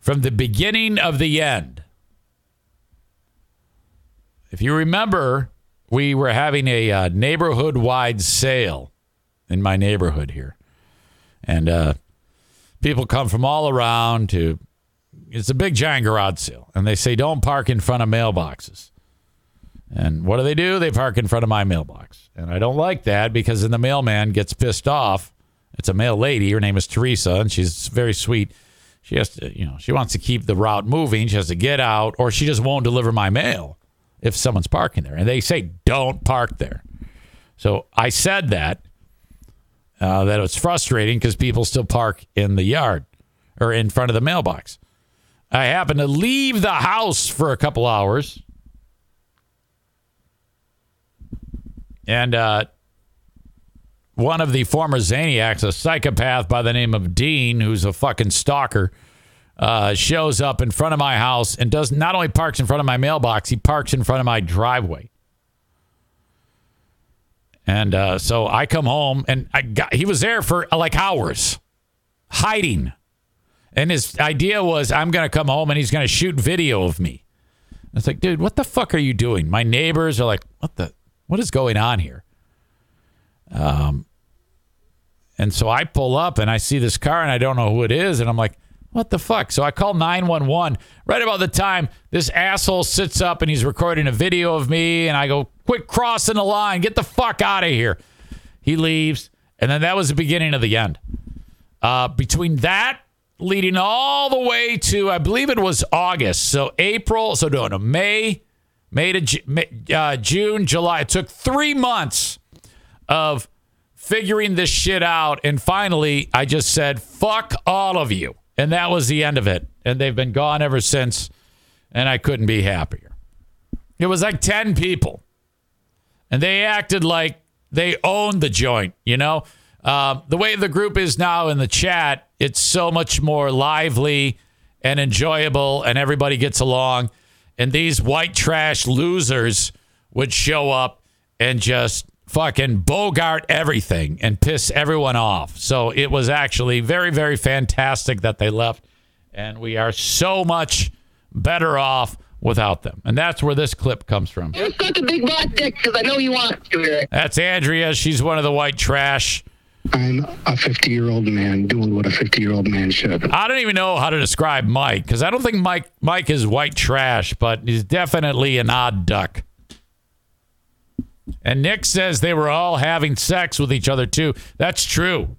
from the beginning of the end. If you remember, we were having a uh, neighborhood wide sale in my neighborhood here. And uh, people come from all around to, it's a big giant garage sale. And they say, don't park in front of mailboxes. And what do they do? They park in front of my mailbox. And I don't like that because then the mailman gets pissed off. It's a mail lady. Her name is Teresa, and she's very sweet She has to, you know, she wants to keep the route moving. She has to get out, or she just won't deliver my mail if someone's parking there. And they say, don't park there. So I said that, uh, that it's frustrating because people still park in the yard or in front of the mailbox. I happen to leave the house for a couple hours. And uh, one of the former Zaniacs, a psychopath by the name of Dean, who's a fucking stalker, uh, shows up in front of my house and does not only parks in front of my mailbox, he parks in front of my driveway. And uh, so I come home and I got he was there for like hours, hiding. And his idea was I'm going to come home and he's going to shoot video of me. It's like, dude, what the fuck are you doing? My neighbors are like, what the, what is going on here? Um, and so I pull up and I see this car and I don't know who it is. And I'm like, what the fuck? So I call 911 right about the time this asshole sits up and he's recording a video of me. And I go, quit crossing the line. Get the fuck out of here. He leaves. And then that was the beginning of the end. Uh, between that leading all the way to, I believe it was August. So April, so no, no, May, May to uh, June, July. It took three months of figuring this shit out. And finally, I just said, fuck all of you. And that was the end of it. And they've been gone ever since. And I couldn't be happier. It was like 10 people. And they acted like they owned the joint, you know? Uh, the way the group is now in the chat, it's so much more lively and enjoyable, and everybody gets along. And these white trash losers would show up and just fucking bogart everything and piss everyone off. So it was actually very, very fantastic that they left. And we are so much better off without them. And that's where this clip comes from. You suck a big butt dick because I know you want to it. That's Andrea. She's one of the white trash. I'm a 50 year old man doing what a 50 year old man should. I don't even know how to describe Mike because I don't think Mike Mike is white trash, but he's definitely an odd duck. And Nick says they were all having sex with each other too. That's true.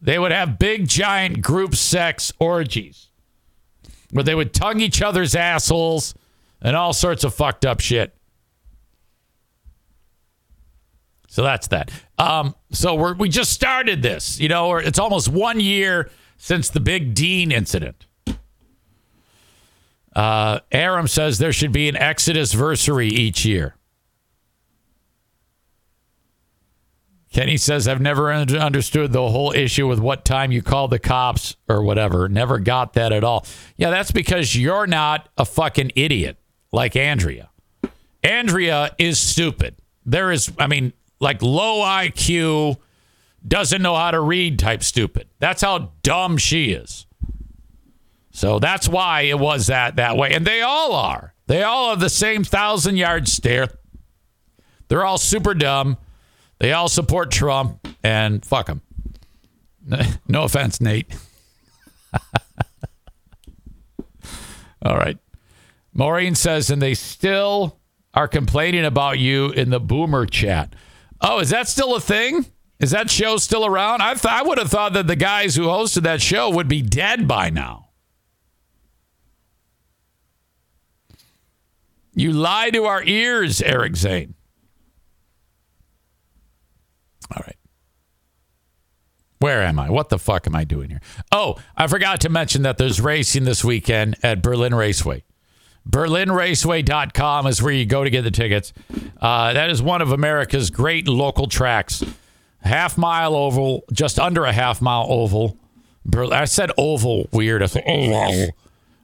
They would have big giant group sex orgies where they would tongue each other's assholes and all sorts of fucked up shit. So that's that. Um, so we're, we just started this. You know, it's almost one year since the big Dean incident. Uh, Aram says there should be an Exodus versary each year. Kenny says, I've never understood the whole issue with what time you call the cops or whatever. Never got that at all. Yeah, that's because you're not a fucking idiot like Andrea. Andrea is stupid. There is, I mean, like low IQ, doesn't know how to read type stupid. That's how dumb she is. So that's why it was that that way. And they all are. They all have the same thousand yard stare. They're all super dumb. They all support Trump and fuck them. No offense, Nate. all right. Maureen says, and they still are complaining about you in the boomer chat. Oh, is that still a thing? Is that show still around? I th- I would have thought that the guys who hosted that show would be dead by now. You lie to our ears, Eric Zane. All right. Where am I? What the fuck am I doing here? Oh, I forgot to mention that there's racing this weekend at Berlin Raceway. BerlinRaceway.com is where you go to get the tickets. Uh, that is one of America's great local tracks. Half mile oval, just under a half mile oval. Ber- I said oval weird. I thought, oval.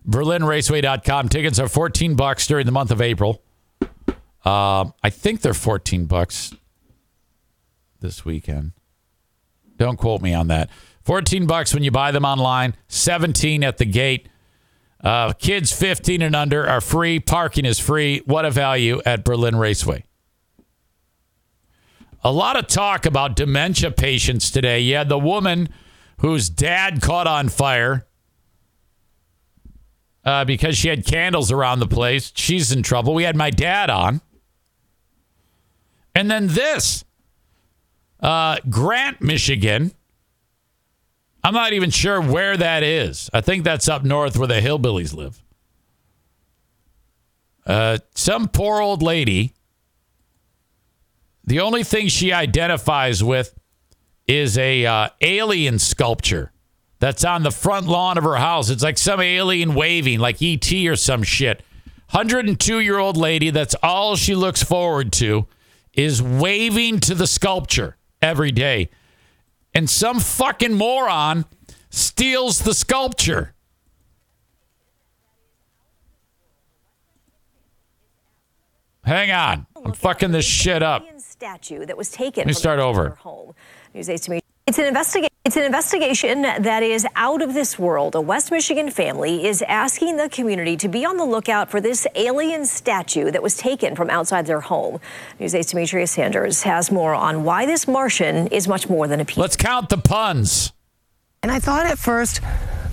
BerlinRaceway.com. Tickets are 14 bucks during the month of April. Uh, I think they're 14 bucks this weekend. Don't quote me on that. 14 bucks when you buy them online, 17 at the gate. Uh, kids 15 and under are free. Parking is free. What a value at Berlin Raceway. A lot of talk about dementia patients today. Had the woman whose dad caught on fire uh, because she had candles around the place. She's in trouble. We had my dad on. And then this uh, Grant, Michigan. I'm not even sure where that is. I think that's up north where the hillbillies live. Uh, some poor old lady. The only thing she identifies with is a uh, alien sculpture that's on the front lawn of her house. It's like some alien waving, like ET or some shit. 102 year old lady, that's all she looks forward to, is waving to the sculpture every day. And some fucking moron steals the sculpture. Hang on. Oh, I'm fucking this shit up. statue that was taken Let me start over. home. News 8 to me. It's an investigation. It's an investigation that is out of this world. A West Michigan family is asking the community to be on the lookout for this alien statue that was taken from outside their home. News 8's Demetria Sanders has more on why this Martian is much more than a piece. Let's count the puns. And I thought at first,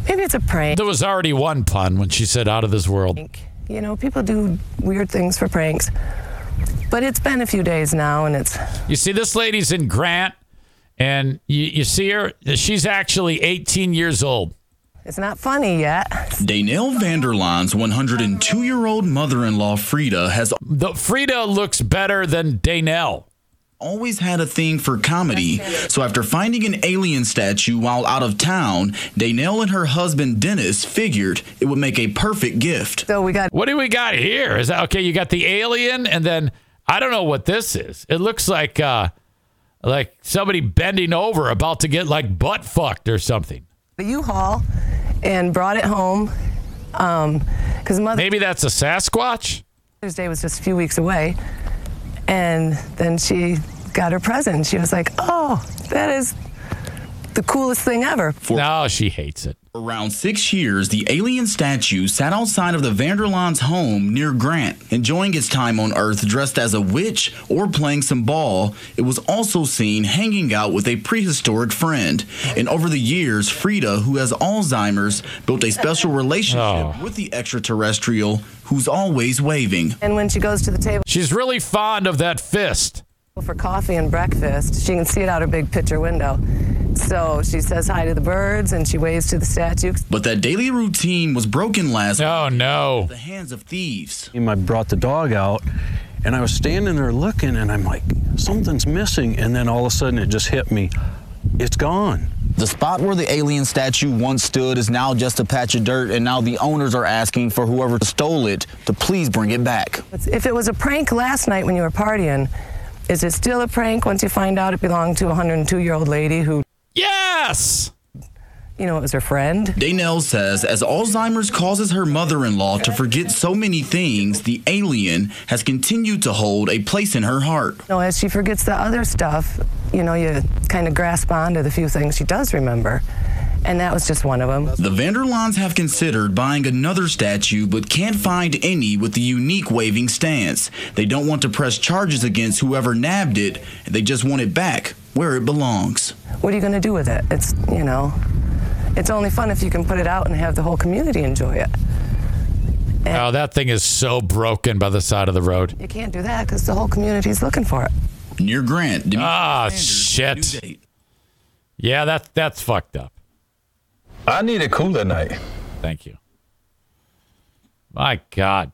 maybe it's a prank. There was already one pun when she said out of this world. You know, people do weird things for pranks. But it's been a few days now, and it's You see, this lady's in Grant, and you, you see her. She's actually 18 years old. it's not funny yet. Daynell Vanderline's 102 year old mother in law, Frida, has The Frida looks better than Daynell. always had a thing for comedy. So after finding an alien statue while out of town, Daynell and her husband Dennis figured it would make a perfect gift. So we got What do we got here? Is that okay? You got the alien, and then I don't know what this is. It looks like uh, like somebody bending over about to get like butt fucked or something. the U-Haul and brought it home um, because Mother's Maybe that's a Sasquatch. Day was just a few weeks away, and then she got her present. She was like, "Oh, that is the coolest thing ever." no, she hates it. Around six years, the alien statue sat outside of the Vanderlines' home near Grant, enjoying its time on Earth dressed as a witch or playing some ball. It was also seen hanging out with a prehistoric friend. And over the years, Frida, who has Alzheimer's, built a special oh. relationship with the extraterrestrial who's always waving. And when she goes to the table She's really fond of that fist. For coffee and breakfast, she can see it out her big picture window. So she says hi to the birds and she waves to the statue. But that daily routine was broken last night. Oh no. the hands of thieves. I brought the dog out and I was standing there looking and I'm like, something's missing. And then all of a sudden it just hit me. It's gone. The spot where the alien statue once stood is now just a patch of dirt, and now the owners are asking for whoever stole it to please bring it back. If it was a prank last night when you were partying, is it still a prank once you find out it belonged to a 102 year old lady who, Yes. you know, it was her friend? Daynell says as Alzheimer's causes her mother in law to forget so many things, the alien has continued to hold a place in her heart. You know, as she forgets the other stuff, you know, you kind of grasp onto the few things she does remember. And that was just one of them. The Vanderlines have considered buying another statue but can't find any with the unique waving stance. They don't want to press charges against whoever nabbed it, they just want it back where it belongs. What are you going to do with it? It's, you know, it's only fun if you can put it out and have the whole community enjoy it. Oh, that thing is so broken by the side of the road. You can't do that because the whole community is looking for it. Near Grant. Ah, shit. Yeah, that that's fucked up. I need a cooler night. Thank you. My God.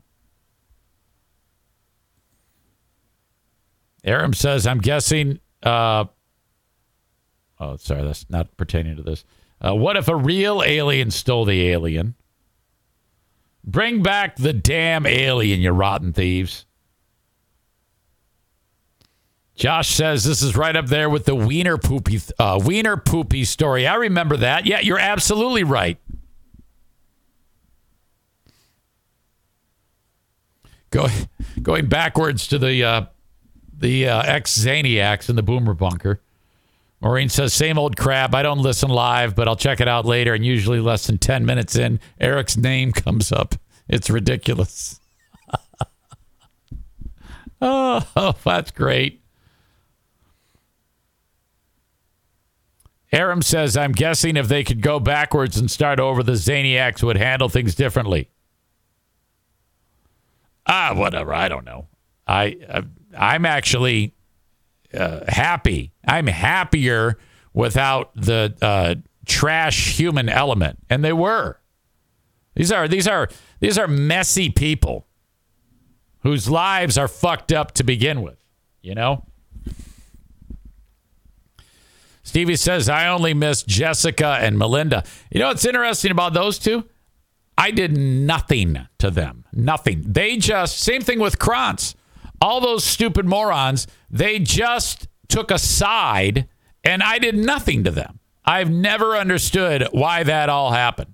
Aram says, I'm guessing. Uh, oh, sorry, that's not pertaining to this. Uh, what if a real alien stole the alien? Bring back the damn alien, you rotten thieves. Josh says this is right up there with the wiener poopy uh, wiener poopy story. I remember that. Yeah, you're absolutely right. Go, going backwards to the uh, the uh, ex Zaniacs in the Boomer bunker. Maureen says, same old crap. I don't listen live, but I'll check it out later. And usually less than 10 minutes in, Eric's name comes up. It's ridiculous. oh, oh, that's great. Aram says, I'm guessing if they could go backwards and start over, the Zaniacs would handle things differently. Ah, whatever. I don't know. I, uh, I'm actually uh, happy. I'm happier without the uh, trash human element, and they were. These are these are these are messy people whose lives are fucked up to begin with. You know. Stevie says, I only miss Jessica and Melinda. You know what's interesting about those two? I did nothing to them. Nothing. They just, same thing with Krantz. All those stupid morons, they just took a side and I did nothing to them. I've never understood why that all happened.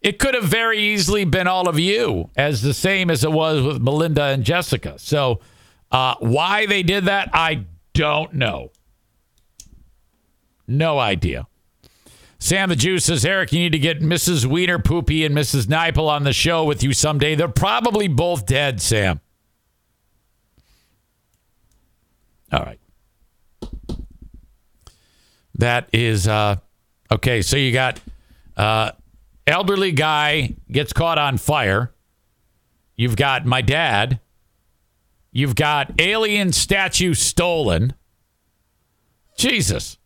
It could have very easily been all of you, as the same as it was with Melinda and Jessica. So, uh, why they did that, I don't know. No idea. Sam the Jew says, Eric, you need to get Mrs. Wiener Poopy and Mrs. Nipel on the show with you someday. They're probably both dead, Sam. All right. That is uh okay, so you got uh elderly guy gets caught on fire. You've got my dad. You've got alien statue stolen. Jesus.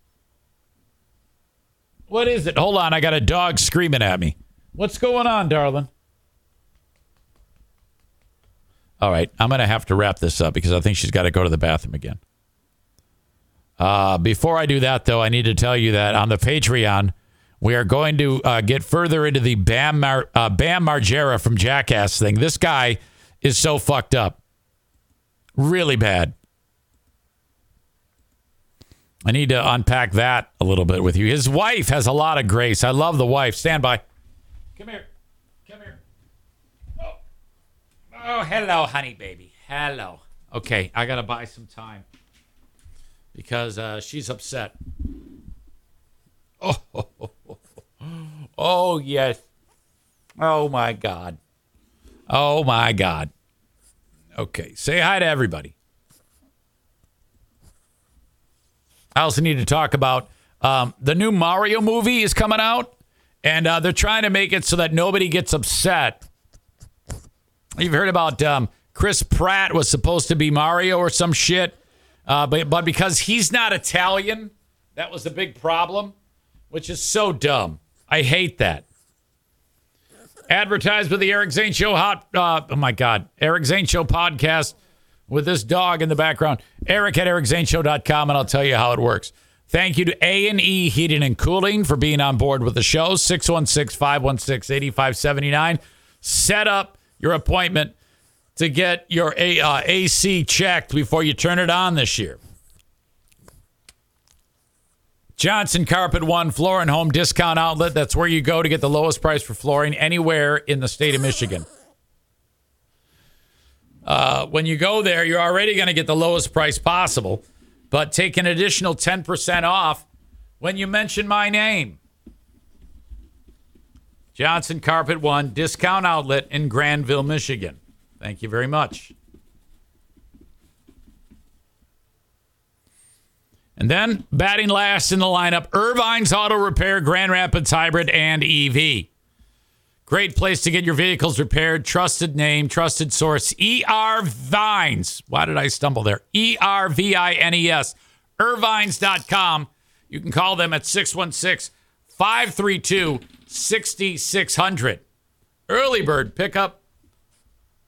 What is it? Hold on, I got a dog screaming at me. What's going on, darling? All right, I'm going to have to wrap this up because I think she's got to go to the bathroom again. Uh, before I do that, though, I need to tell you that on the Patreon, we are going to uh, get further into the Bam, Mar- uh, Bam Margera from Jackass thing. This guy is so fucked up. Really bad. I need to unpack that a little bit with you. His wife has a lot of grace. I love the wife. Stand by. Come here. Come here. Oh, oh hello, honey baby. Hello. Okay, I got to buy some time because uh, she's upset. Oh, oh, oh, oh, yes. Oh, my God. Oh, my God. Okay, say hi to everybody. I also need to talk about um, the new Mario movie is coming out, and uh, they're trying to make it so that nobody gets upset. You've heard about um, Chris Pratt was supposed to be Mario or some shit, uh, but but because he's not Italian, that was the big problem, which is so dumb. I hate that. Advertised with the Eric Zane Show hot. Uh, oh my God, Eric Zane Show podcast with this dog in the background. Eric at ericzaneshow.com, and I'll tell you how it works. Thank you to A&E Heating and Cooling for being on board with the show. 616-516-8579. Set up your appointment to get your A- uh, AC checked before you turn it on this year. Johnson Carpet One Floor and Home Discount Outlet. That's where you go to get the lowest price for flooring anywhere in the state of Michigan. Uh, when you go there, you're already going to get the lowest price possible, but take an additional 10% off when you mention my name. Johnson Carpet One Discount Outlet in Grandville, Michigan. Thank you very much. And then batting last in the lineup, Ervine's Auto Repair, Grand Rapids Hybrid, and EV. Great place to get your vehicles repaired. Trusted name, trusted source. ER Vines. Why did I stumble there? E R V I N E S. Ervines.com. You can call them at 616 532 6600. Early bird pickup,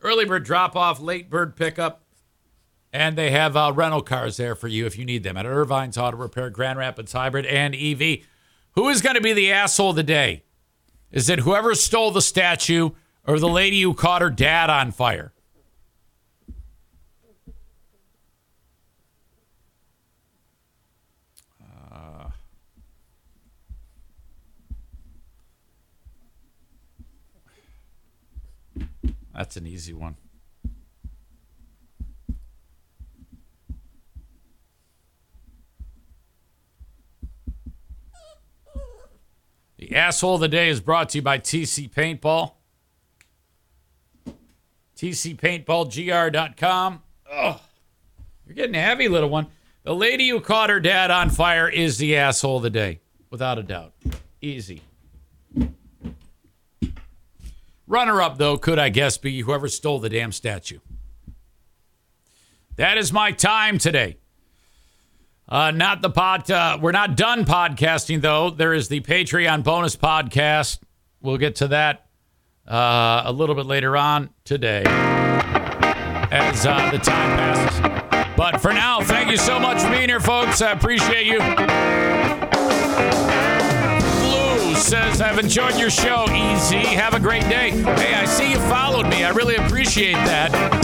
early bird drop off, late bird pickup. And they have uh, rental cars there for you if you need them at Ervine's Auto Repair, Grand Rapids Hybrid, and EV. Who is going to be the asshole of the day? Is it whoever stole the statue or the lady who caught her dad on fire? Uh, that's an easy one. The asshole of the day is brought to you by TC Paintball. TCPaintballGR.com. Oh, you're getting heavy, little one. The lady who caught her dad on fire is the asshole of the day, without a doubt. Easy. Runner up, though, could I guess be whoever stole the damn statue. That is my time today. Uh, not the pod. Uh, we're not done podcasting though. There is the Patreon bonus podcast. We'll get to that uh, a little bit later on today as uh, the time passes. But for now, thank you so much for being here, folks. I appreciate you. Blue says, I've enjoyed your show, Easy. Have a great day. Hey, I see you followed me. I really appreciate that.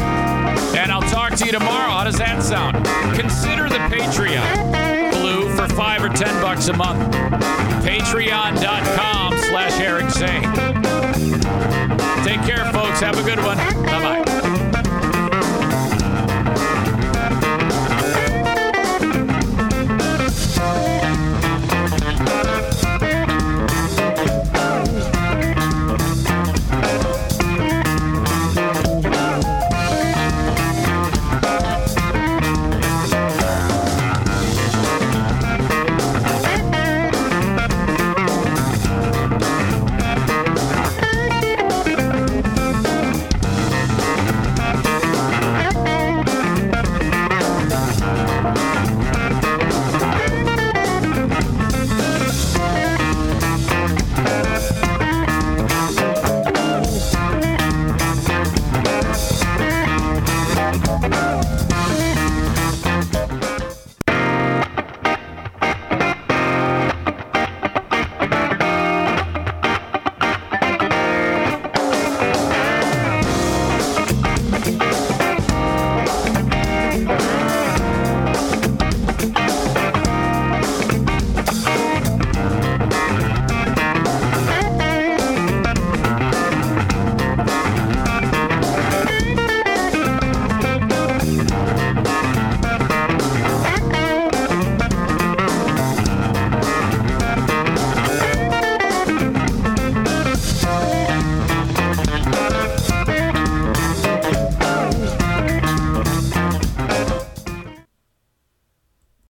And I'll talk to you tomorrow. How does that sound? Consider the Patreon. Blue for five or ten bucks a month. Patreon.com slash Eric Zane. Take care, folks. Have a good one.